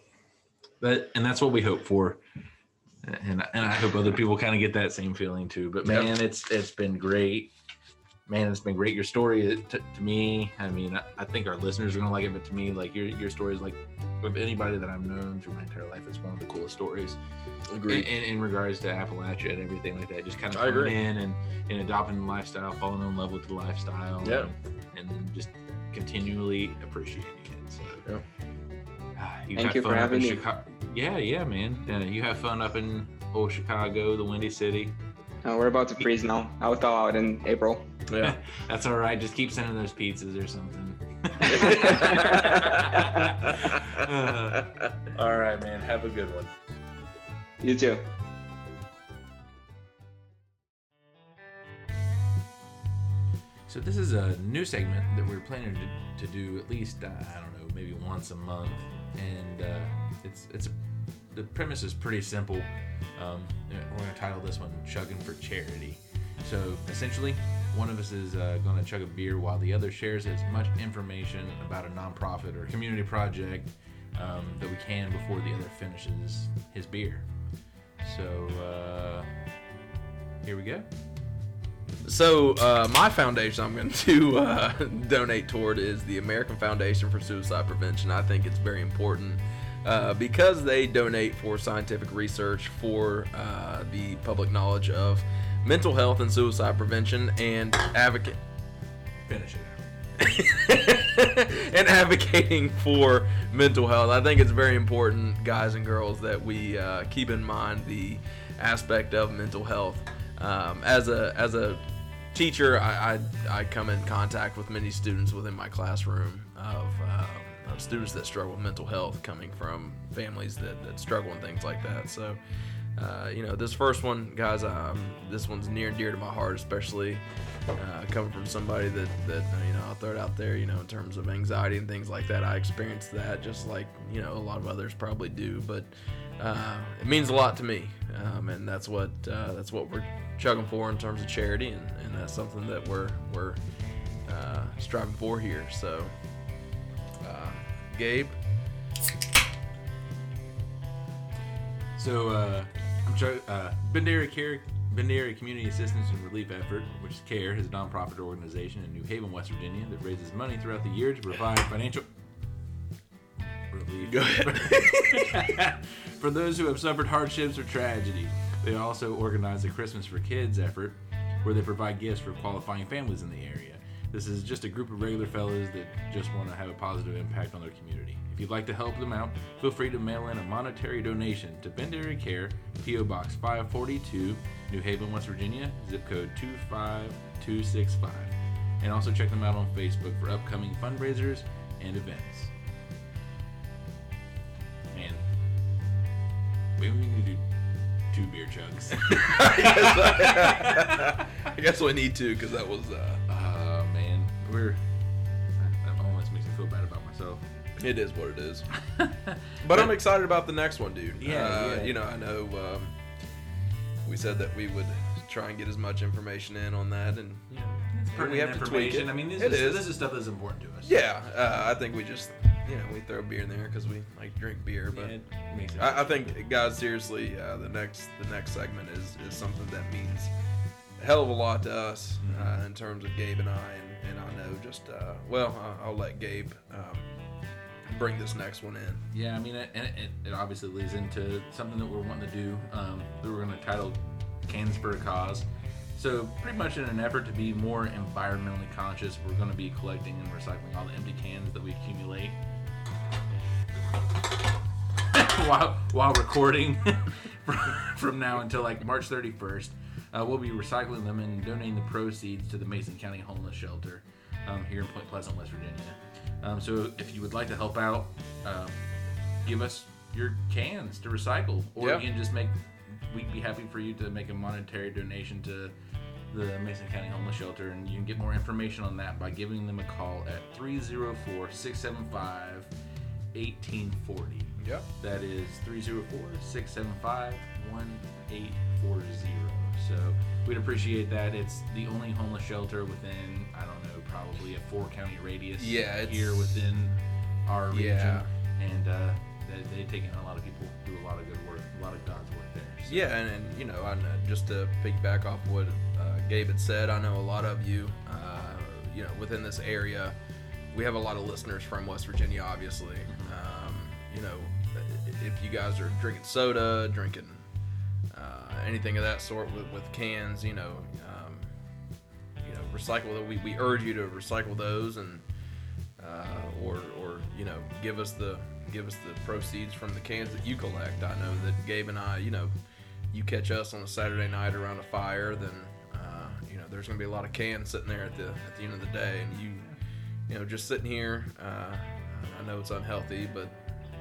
that and that's what we hope for. And and I hope other people kind of get that same feeling too. But Yep. man, it's it's been great. Man, it's been great. Your story to, to me, I mean, I, I think our listeners are gonna like it, but to me, like your your story is like of anybody that I've known through my entire life, it's one of the coolest stories in, Agreed. in, in regards to Appalachia and everything like that. Just kind of I coming in and, and adopting the lifestyle, falling in love with the lifestyle, Yeah. and, and just continually appreciating it. So, Yeah. Ah, you Thank you for fun up in having me. Chicago. Yeah, yeah, man. Uh, you have fun up in old Chicago, the Windy City. Uh, we're about to freeze now. I'll thaw out in April. Yeah. <laughs> That's all right. Just keep sending those pizzas or something. <laughs> <laughs> all right, man. Have a good one. You too. So this is a new segment that we're planning to, to do at least uh, I don't know maybe once a month, and uh, it's it's the premise is pretty simple. Um, we're gonna title this one "Chugging for Charity." So essentially, one of us is uh, going to chug a beer while the other shares as much information about a nonprofit or community project um, that we can before the other finishes his beer. So uh, here we go. So uh, my foundation I'm going <laughs> to uh, donate toward is the American Foundation for Suicide Prevention. I think it's very important uh, because they donate for scientific research for uh, the public knowledge of mental health and suicide prevention and advocate Finish it. <laughs> and advocating for mental health. I think it's very important, guys and girls, that we uh, keep in mind the aspect of mental health. Um, as a as a teacher, I, I, I come in contact with many students within my classroom of, uh, students that struggle with mental health, coming from families that, that struggle and things like that. So. Uh, you know, this first one, guys, um, this one's near and dear to my heart, especially uh, coming from somebody that, that you know, I'll throw it out there, you know, in terms of anxiety and things like that. I experienced that just like, you know, a lot of others probably do, but uh, it means a lot to me. Um, and that's what, uh, that's what we're chugging for in terms of charity. And, and that's something that we're, we're uh, striving for here. So, Gabe, So uh, I'm Jo- uh, Bend Care, Bend Area Community Assistance and Relief Effort, which is CARE, is a nonprofit organization in New Haven, West Virginia that raises money throughout the year to provide financial relief Go ahead. <laughs> for those who have suffered hardships or tragedy. They also organize a Christmas for Kids effort where they provide gifts for qualifying families in the area. This is just a group of regular fellas that just want to have a positive impact on their community. If you'd like to help them out, feel free to mail in a monetary donation to Bend Care, P.O. Box 542, New Haven, West Virginia, zip code 25265. And also check them out on Facebook for upcoming fundraisers and events. Man, we we need to do two beer chugs. <laughs> <laughs> I guess we need to because that was. Uh, we're that almost makes me feel bad about myself. it is what it is. <laughs> But I'm excited about the next one, dude. Yeah, Uh, yeah. You know, I know um, we said that we would try and get as much information in on that, and you know, we have to tweak it. I mean, this It is, is. this is stuff that's important to us. Yeah, uh, I think we just, you know, we throw beer in there because we like drink beer. Yeah, But it makes it. I, I think, guys, seriously, uh, the next the next segment is is something that means hell of a lot to us Mm-hmm. uh, in terms of Gabe and I, and, and I know just uh, well, I- I'll let Gabe um, bring this next one in. Yeah, I mean, it, and it, it obviously leads into something that we're wanting to do um, that we're going to title Cans for a Cause. So, pretty much in an effort to be more environmentally conscious, we're going to be collecting and recycling all the empty cans that we accumulate <coughs> while, while recording <laughs> from now until like March 31st. Uh, we'll be recycling them and donating the proceeds to the Mason County Homeless Shelter um, here in Point Pleasant, West Virginia. Um, so if you would like to help out, um, give us your cans to recycle, or Yeah. you can just make. We'd be happy for you to make a monetary donation to the Mason County Homeless Shelter, and you can get more information on that by giving them a call at 304 675 1840. Yep. That is 304 675 1840. So we'd appreciate that. It's the only homeless shelter within, I don't know, probably a four county radius Yeah, here within our region. Yeah. And uh, they, they take in a lot of people, do a lot of good work, a lot of God's work there. So, Yeah, and, and you know, I, know- just to piggyback off what uh, Gabe had said, I know a lot of you, uh, you know, within this area, we have a lot of listeners from West Virginia, obviously. Um, you know, if you guys are drinking soda, drinking uh, anything of that sort with, with cans, you know, um, you know, recycle. We, we urge you to recycle those and uh, or or you know give us the give us the proceeds from the cans that you collect. I know that Gabe and I, you know, you catch us on a Saturday night around a fire, then uh, you know there's gonna be a lot of cans sitting there at the at the end of the day, and you you know just sitting here. Uh, I know it's unhealthy, but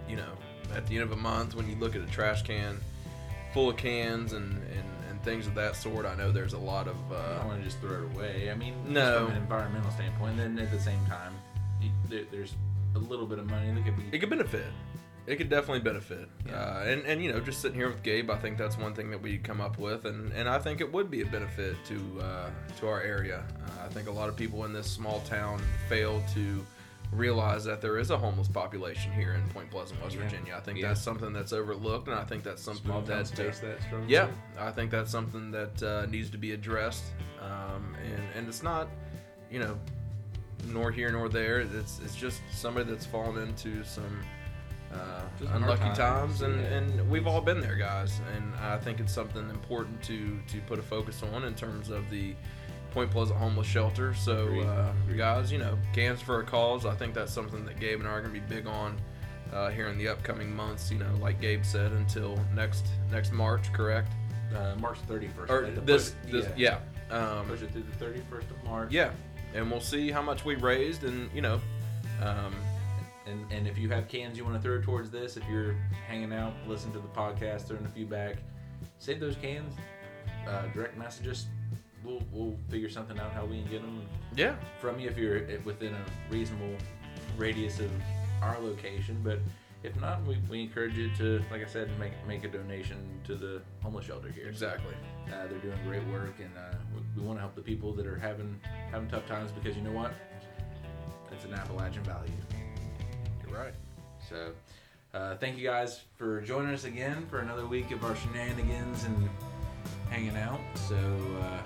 you know at the end of a month when you look at a trash can full of cans and and, and things of that sort, I know there's a lot of I uh, don't want to just throw it away. I mean, No. from an environmental standpoint, then at the same time, there, there's a little bit of money that could be. it could benefit. It could definitely benefit. Yeah. Uh, and, and, you know, just sitting here with Gabe, I think that's one thing that we come up with. And, and I think it would be a benefit to, uh, to our area. Uh, I think a lot of people in this small town fail to realize that there is a homeless population here in Point Pleasant, West Yeah. Virginia. I think Yeah. that's something that's overlooked. And I think that's something Small that, uh, that yeah, I think that's something that uh, needs to be addressed, um, and and it's not, you know, nor here nor there. It's it's just somebody that's fallen into some uh, unlucky times, times, and, yeah. and we've all been there, guys. And I think it's something important to to put a focus on in terms of the Point Pleasant Homeless Shelter. So, uh, guys, you know, cans for a cause. I think that's something that Gabe and I are going to be big on. Uh, here in the upcoming months, you know, like Gabe said, until next next March, correct? Uh, March 31st. or? To this, this yeah, um, Push it through the 31st of March. yeah, and we'll see how much we raised, and you know, um, And, and if you have cans you want to throw towards this, if you're hanging out, listen to the podcast, throwing a few back, save those cans, uh, direct message us. We'll, we'll figure something out how we can get them yeah, from you if you're within a reasonable radius of our location. But if not, we, we encourage you to, like I said, make make a donation to the homeless shelter here. exactly. Uh, they're doing great work, and uh, we, we want to help the people that are having having tough times because you know what? It's an Appalachian value. You're right. So, Uh, thank you guys for joining us again for another week of our shenanigans and hanging out. So, uh,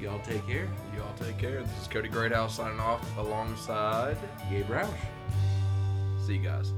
y'all take care. You all take care. This is Cody Greathouse signing off alongside. Gabe Roush. See you guys.